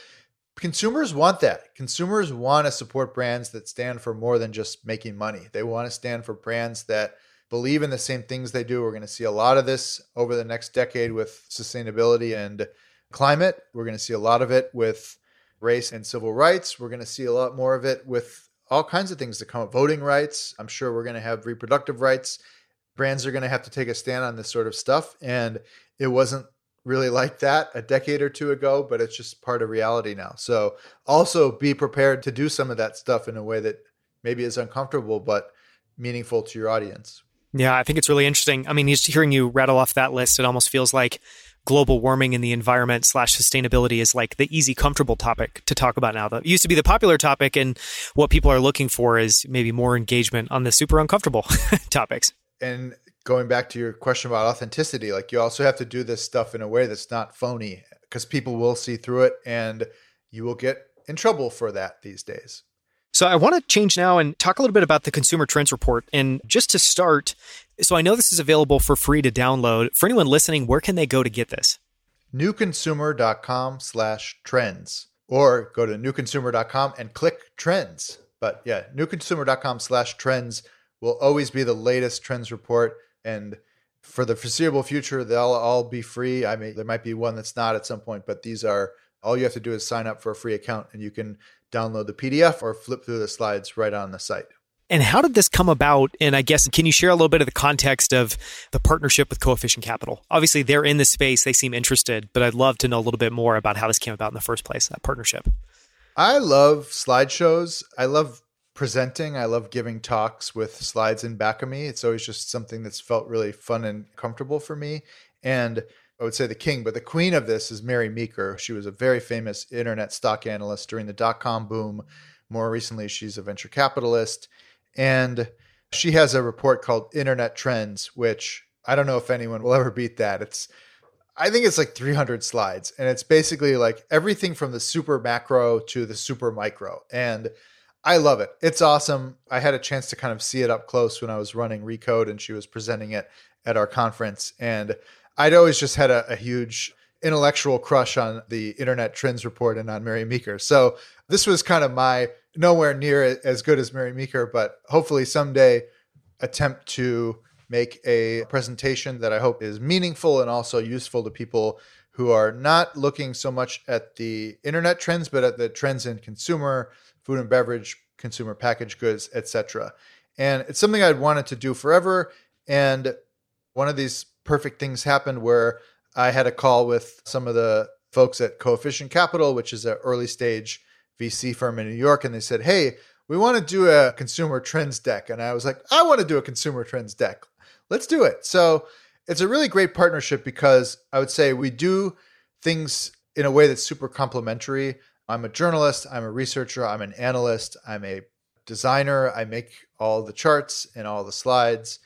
Speaker 2: Consumers want that. Consumers want to support brands that stand for more than just making money. They want to stand for brands that believe in the same things they do. We're going to see a lot of this over the next decade with sustainability and climate. We're going to see a lot of it with race and civil rights. We're going to see a lot more of it with all kinds of things that come up voting rights. I'm sure we're going to have reproductive rights. Brands are going to have to take a stand on this sort of stuff. And it wasn't really like that a decade or two ago, but it's just part of reality now. So also be prepared to do some of that stuff in a way that maybe is uncomfortable, but meaningful to your audience.
Speaker 1: Yeah, I think it's really interesting. I mean, just hearing you rattle off that list, it almost feels like global warming and the environment slash sustainability is like the easy, comfortable topic to talk about now. That used to be the popular topic, and what people are looking for is maybe more engagement on the super uncomfortable topics.
Speaker 2: And going back to your question about authenticity, like you also have to do this stuff in a way that's not phony because people will see through it and you will get in trouble for that these days.
Speaker 1: So I want to change now and talk a little bit about the Consumer Trends Report. And just to start, so I know this is available for free to download. For anyone listening, where can they go to get this?
Speaker 2: newconsumer.com slash trends or go to newconsumer.com and click trends. But yeah, newconsumer.com slash trends will always be the latest trends report. And for the foreseeable future, they'll all be free. I mean, there might be one that's not at some point, but these are all you have to do is sign up for a free account and you can download the PDF or flip through the slides right on the site.
Speaker 1: And how did this come about? And I guess, can you share a little bit of the context of the partnership with Coefficient Capital? Obviously, they're in the space, they seem interested, but I'd love to know a little bit more about how this came about in the first place, that partnership.
Speaker 2: I love slideshows. I love presenting. I love giving talks with slides in back of me. It's always just something that's felt really fun and comfortable for me. And I would say the king, but the queen of this is Mary Meeker. She was a very famous internet stock analyst during the dot com boom. More recently, she's a venture capitalist. And she has a report called Internet Trends, which I don't know if anyone will ever beat that. It's I think it's like 300 slides and it's basically like everything from the super macro to the super micro. And I love it. It's awesome. I had a chance to kind of see it up close when I was running Recode and she was presenting it at our conference. And I'd always just had a, a huge intellectual crush on the Internet Trends Report and on Mary Meeker. So this was kind of my nowhere near as good as Mary Meeker, but hopefully someday attempt to make a presentation that I hope is meaningful and also useful to people who are not looking so much at the internet trends, but at the trends in consumer, food and beverage, consumer packaged goods, etc. And it's something I'd wanted to do forever. And one of these perfect things happened where I had a call with some of the folks at Coefficient Capital, which is an early stage VC firm in New York, and they said, Hey, we want to do a consumer trends deck. And I was like, I want to do a consumer trends deck. Let's do it. So it's a really great partnership because I would say we do things in a way that's super complementary. I'm a journalist, I'm a researcher, I'm an analyst, I'm a designer. I make all the charts and all the slides.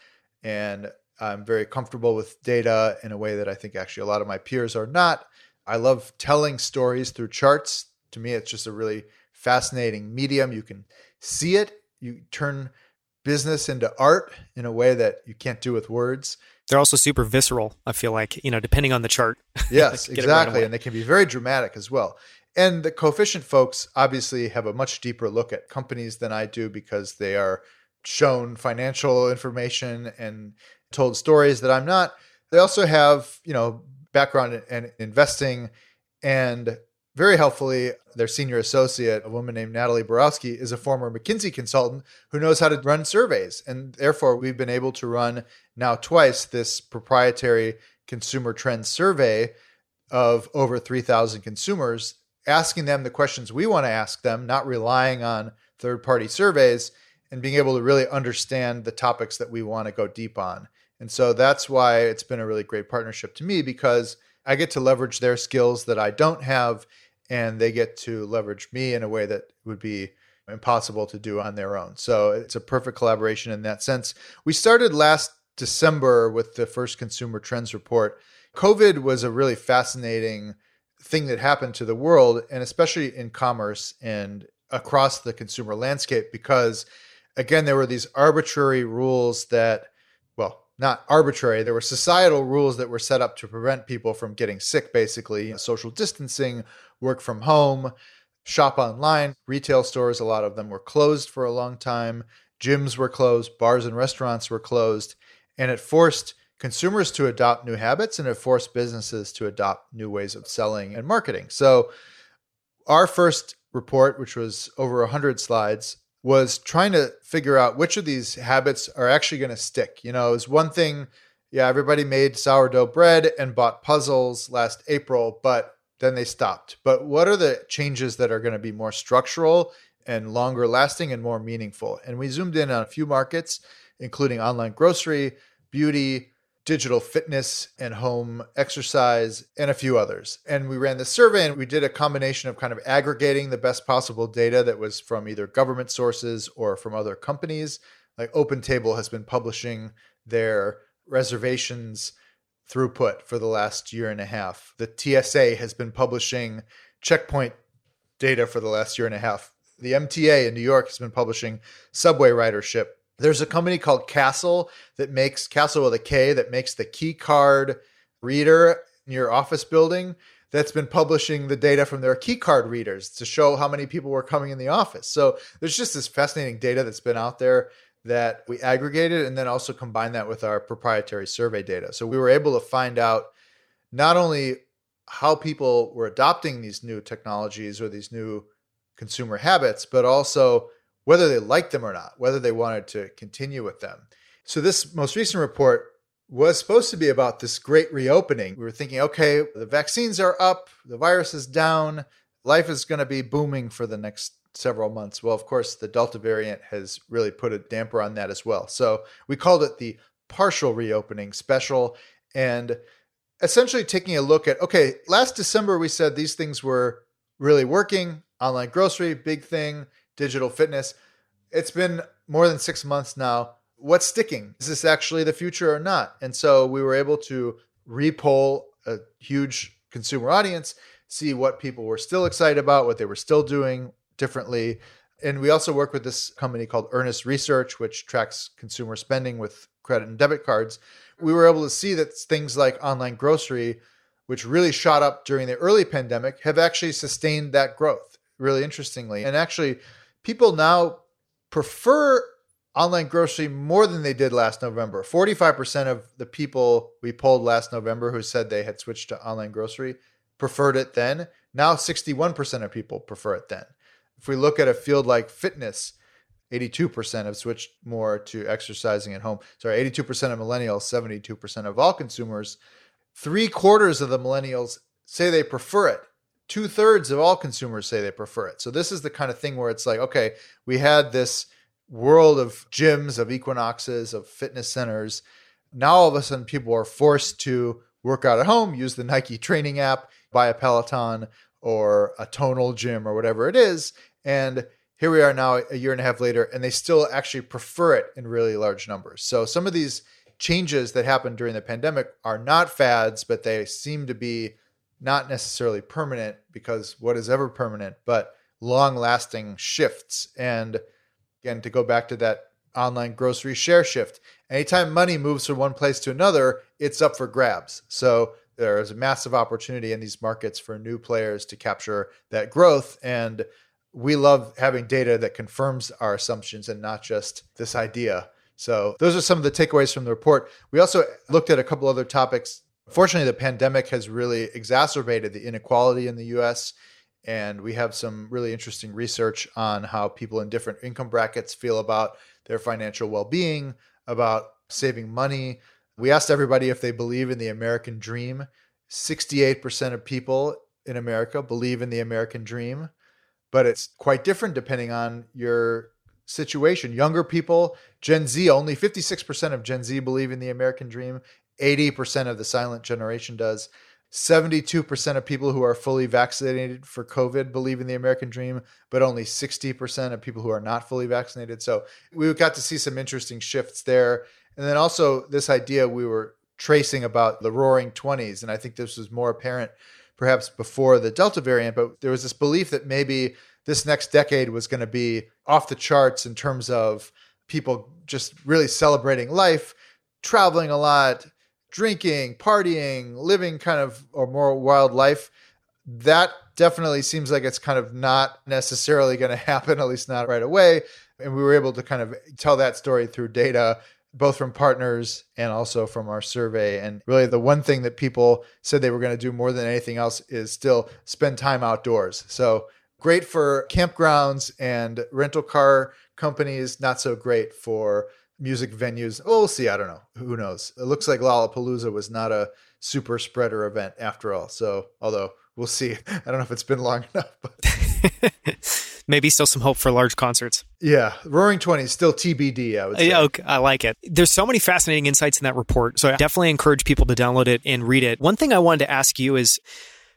Speaker 2: And I'm very comfortable with data in a way that I think actually a lot of my peers are not. I love telling stories through charts. To me, it's just a really fascinating medium. You can see it, you turn business into art in a way that you can't do with words.
Speaker 1: They're also super visceral, I feel like, you know, depending on the chart.
Speaker 2: Yes, exactly. Right and they can be very dramatic as well. And the coefficient folks obviously have a much deeper look at companies than I do because they are shown financial information and told stories that I'm not. They also have, you know, background in, investing and very helpfully, their senior associate, a woman named Natalie Borowski, is a former McKinsey consultant who knows how to run surveys. And therefore, we've been able to run now twice this proprietary consumer trend survey of over 3,000 consumers, asking them the questions we want to ask them, not relying on third party surveys, and being able to really understand the topics that we want to go deep on. And so that's why it's been a really great partnership to me because I get to leverage their skills that I don't have, and they get to leverage me in a way that would be impossible to do on their own. So it's a perfect collaboration in that sense. We started last December with the first consumer trends report. COVID was a really fascinating thing that happened to the world, and especially in commerce and across the consumer landscape, because again, there were these arbitrary rules that, not arbitrary, there were societal rules that were set up to prevent people from getting sick, basically, social distancing, work from home, shop online. Retail stores, a lot of them were closed for a long time. Gyms were closed, bars and restaurants were closed, and it forced consumers to adopt new habits and it forced businesses to adopt new ways of selling and marketing. So, our first report, which was over 100 slides, was trying to figure out which of these habits are actually going to stick. You know, it was one thing, yeah, everybody made sourdough bread and bought puzzles last April, but then they stopped. But what are the changes that are going to be more structural and longer lasting and more meaningful? And we zoomed in on a few markets, including online grocery, beauty, digital fitness and home exercise, and a few others. And we ran this survey and we did a combination of kind of aggregating the best possible data that was from either government sources or from other companies. Like OpenTable has been publishing their reservations throughput for the last year and a half. The TSA has been publishing checkpoint data for the last year and a half. The MTA in New York has been publishing subway ridership there's a company called Kastle that makes Kastle with a K that makes the key card reader in your office building that's been publishing the data from their key card readers to show how many people were coming in the office. So there's just this fascinating data that's been out there that we aggregated and then also combined that with our proprietary survey data. So we were able to find out not only how people were adopting these new technologies or these new consumer habits, but also whether they liked them or not, whether they wanted to continue with them. So, this most recent report was supposed to be about this great reopening. We were thinking, okay, the vaccines are up, the virus is down, life is going to be booming for the next several months. Well, of course, the Delta variant has really put a damper on that as well. So, we called it the partial reopening special and essentially taking a look at okay, last December we said these things were really working. Online grocery, big thing digital fitness. It's been more than six months now. What's sticking? Is this actually the future or not? And so we were able to repoll a huge consumer audience, see what people were still excited about, what they were still doing differently. And we also work with this company called Earnest Research, which tracks consumer spending with credit and debit cards. We were able to see that things like online grocery, which really shot up during the early pandemic, have actually sustained that growth really interestingly. And actually, people now prefer online grocery more than they did last November. 45% of the people we polled last November who said they had switched to online grocery preferred it then. Now 61% of people prefer it then. If we look at a field like fitness, 82% have switched more to exercising at home. Sorry, 82% of millennials, 72% of all consumers. Three quarters of the millennials say they prefer it two thirds of all consumers say they prefer it. So this is the kind of thing where it's like, okay, we had this world of gyms, of equinoxes, of fitness centers. Now all of a sudden people are forced to work out at home, use the Nike training app, buy a Peloton or a tonal gym or whatever it is. And here we are now a year and a half later, and they still actually prefer it in really large numbers. So some of these changes that happened during the pandemic are not fads, but they seem to be not necessarily permanent because what is ever permanent, but long lasting shifts. And again, to go back to that online grocery share shift, anytime money moves from one place to another, it's up for grabs. So there is a massive opportunity in these markets for new players to capture that growth. And we love having data that confirms our assumptions and not just this idea. So, those are some of the takeaways from the report. We also looked at a couple other topics Fortunately, the pandemic has really exacerbated the inequality in the US. And we have some really interesting research on how people in different income brackets feel about their financial well being, about saving money. We asked everybody if they believe in the American dream. 68% of people in America believe in the American dream, but it's quite different depending on your situation. Younger people, Gen Z, only 56% of Gen Z believe in the American dream, 80% of the silent generation does. 72% of people who are fully vaccinated for COVID believe in the American dream, but only 60% of people who are not fully vaccinated. So we got to see some interesting shifts there. And then also this idea we were tracing about the roaring 20s. And I think this was more apparent perhaps before the Delta variant, but there was this belief that maybe this next decade was going to be off the charts in terms of people just really celebrating life, traveling a lot, drinking, partying, living kind of a more wild life. That definitely seems like it's kind of not necessarily going to happen, at least not right away. And we were able to kind of tell that story through data, both from partners and also from our survey. And really, the one thing that people said they were going to do more than anything else is still spend time outdoors. So great for campgrounds and rental car companies, not so great for music venues. Well, we'll see. I don't know. Who knows? It looks like Lollapalooza was not a super spreader event after all. So, although we'll see. I don't know if it's been long enough, but
Speaker 1: maybe still some hope for large concerts.
Speaker 2: Yeah, Roaring Twenties still TBD. I would say.
Speaker 1: Yeah, okay, I like it. There's so many fascinating insights in that report, so I definitely encourage people to download it and read it. One thing I wanted to ask you is,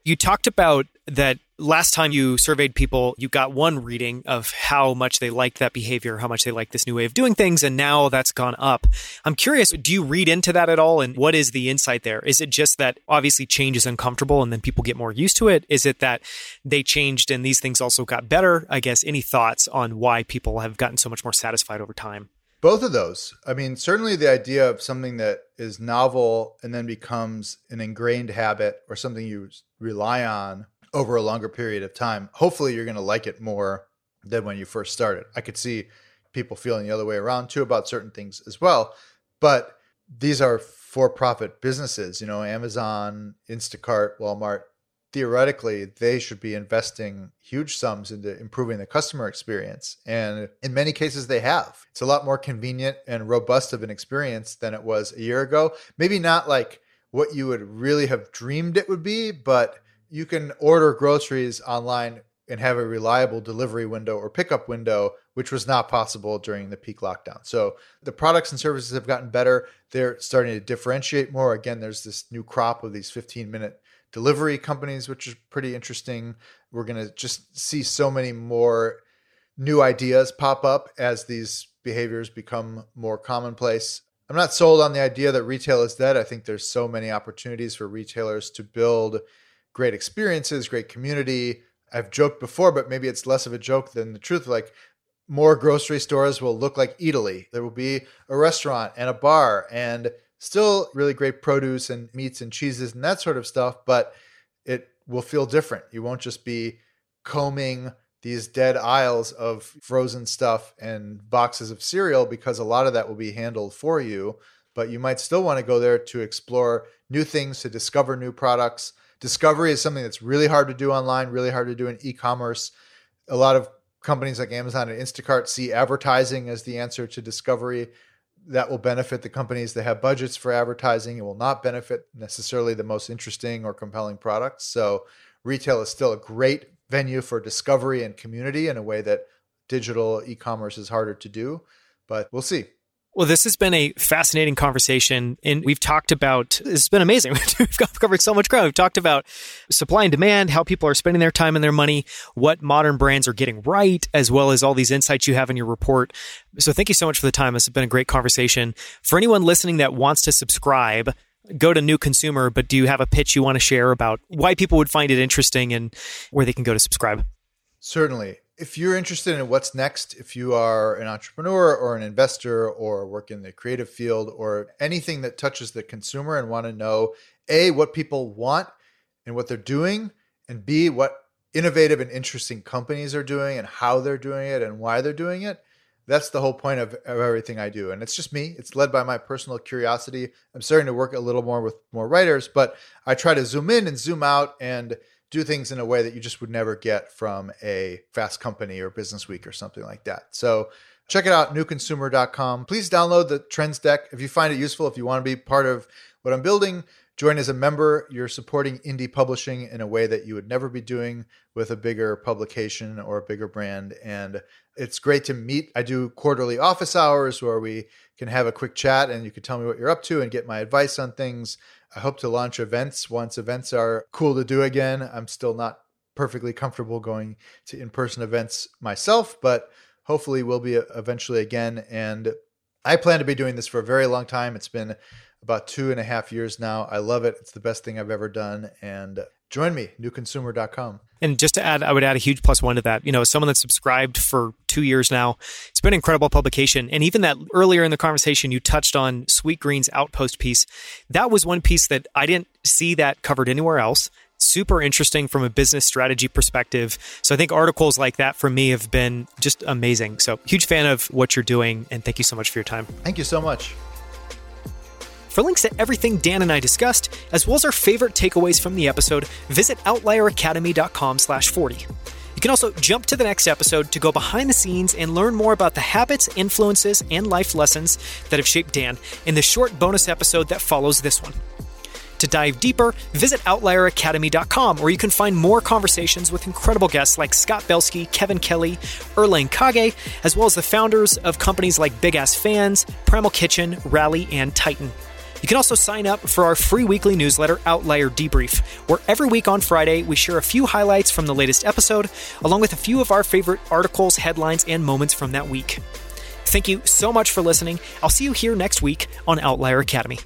Speaker 1: you talked about that last time you surveyed people, you got one reading of how much they liked that behavior, how much they like this new way of doing things, and now that's gone up. I'm curious, do you read into that at all? And what is the insight there? Is it just that obviously change is uncomfortable and then people get more used to it? Is it that they changed and these things also got better? I guess any thoughts on why people have gotten so much more satisfied over time?
Speaker 2: Both of those. I mean, certainly the idea of something that is novel and then becomes an ingrained habit or something you rely on over a longer period of time, hopefully you're going to like it more than when you first started. I could see people feeling the other way around too about certain things as well. But these are for profit businesses, you know, Amazon, Instacart, Walmart. Theoretically, they should be investing huge sums into improving the customer experience. And in many cases, they have. It's a lot more convenient and robust of an experience than it was a year ago. Maybe not like what you would really have dreamed it would be, but you can order groceries online and have a reliable delivery window or pickup window, which was not possible during the peak lockdown. So the products and services have gotten better. They're starting to differentiate more. Again, there's this new crop of these 15 minute delivery companies, which is pretty interesting. We're going to just see so many more new ideas pop up as these behaviors become more commonplace. I'm not sold on the idea that retail is dead. I think there's so many opportunities for retailers to build great experiences, great community. I've joked before, but maybe it's less of a joke than the truth. Like more grocery stores will look like Italy. There will be a restaurant and a bar and still really great produce and meats and cheeses and that sort of stuff, but it will feel different. You won't just be combing these dead aisles of frozen stuff and boxes of cereal because a lot of that will be handled for you. But you might still want to go there to explore new things, to discover new products, discovery is something that's really hard to do online, really hard to do in e-commerce. A lot of companies like Amazon and Instacart see advertising as the answer to discovery. That will benefit the companies that have budgets for advertising. It will not benefit necessarily the most interesting or compelling products. So, retail is still a great venue for discovery and community in a way that digital e commerce is harder to do. But we'll see.
Speaker 1: Well, this has been a fascinating conversation, and we've talked about. It's been amazing. we've covered so much ground. We've talked about supply and demand, how people are spending their time and their money, what modern brands are getting right, as well as all these insights you have in your report. So, thank you so much for the time. This has been a great conversation. For anyone listening that wants to subscribe, go to New Consumer. But do you have a pitch you want to share about why people would find it interesting and where they can go to subscribe?
Speaker 2: Certainly if you're interested in what's next, if you are an entrepreneur or an investor or work in the creative field or anything that touches the consumer and want to know A, what people want and what they're doing, and B, what innovative and interesting companies are doing and how they're doing it and why they're doing it, that's the whole point of, of everything I do. And it's just me. It's led by my personal curiosity. I'm starting to work a little more with more writers, but I try to zoom in and zoom out and do things in a way that you just would never get from a fast company or business week or something like that. So check it out, newconsumer.com. Please download the trends deck if you find it useful, if you want to be part of what I'm building. Join as a member. You're supporting indie publishing in a way that you would never be doing with a bigger publication or a bigger brand. And it's great to meet. I do quarterly office hours where we can have a quick chat and you can tell me what you're up to and get my advice on things. I hope to launch events once events are cool to do again. I'm still not perfectly comfortable going to in person events myself, but hopefully we'll be uh, eventually again. And I plan to be doing this for a very long time. It's been about two and a half years now. I love it. It's the best thing I've ever done. And join me, newconsumer.com.
Speaker 1: And just to add, I would add a huge plus one to that. You know, as someone that's subscribed for two years now, it's been an incredible publication. And even that earlier in the conversation, you touched on Sweetgreen's Outpost piece. That was one piece that I didn't see that covered anywhere else. Super interesting from a business strategy perspective. So I think articles like that for me have been just amazing. So huge fan of what you're doing. And thank you so much for your time.
Speaker 2: Thank you so much.
Speaker 1: For links to everything Dan and I discussed, as well as our favorite takeaways from the episode, visit outlieracademy.com slash 40. You can also jump to the next episode to go behind the scenes and learn more about the habits, influences, and life lessons that have shaped Dan in the short bonus episode that follows this one. To dive deeper, visit outlieracademy.com where you can find more conversations with incredible guests like Scott Belsky, Kevin Kelly, Erling Kagge, as well as the founders of companies like Big Ass Fans, Primal Kitchen, Rally, and Titan. You can also sign up for our free weekly newsletter, Outlier Debrief, where every week on Friday we share a few highlights from the latest episode, along with a few of our favorite articles, headlines, and moments from that week. Thank you so much for listening. I'll see you here next week on Outlier Academy.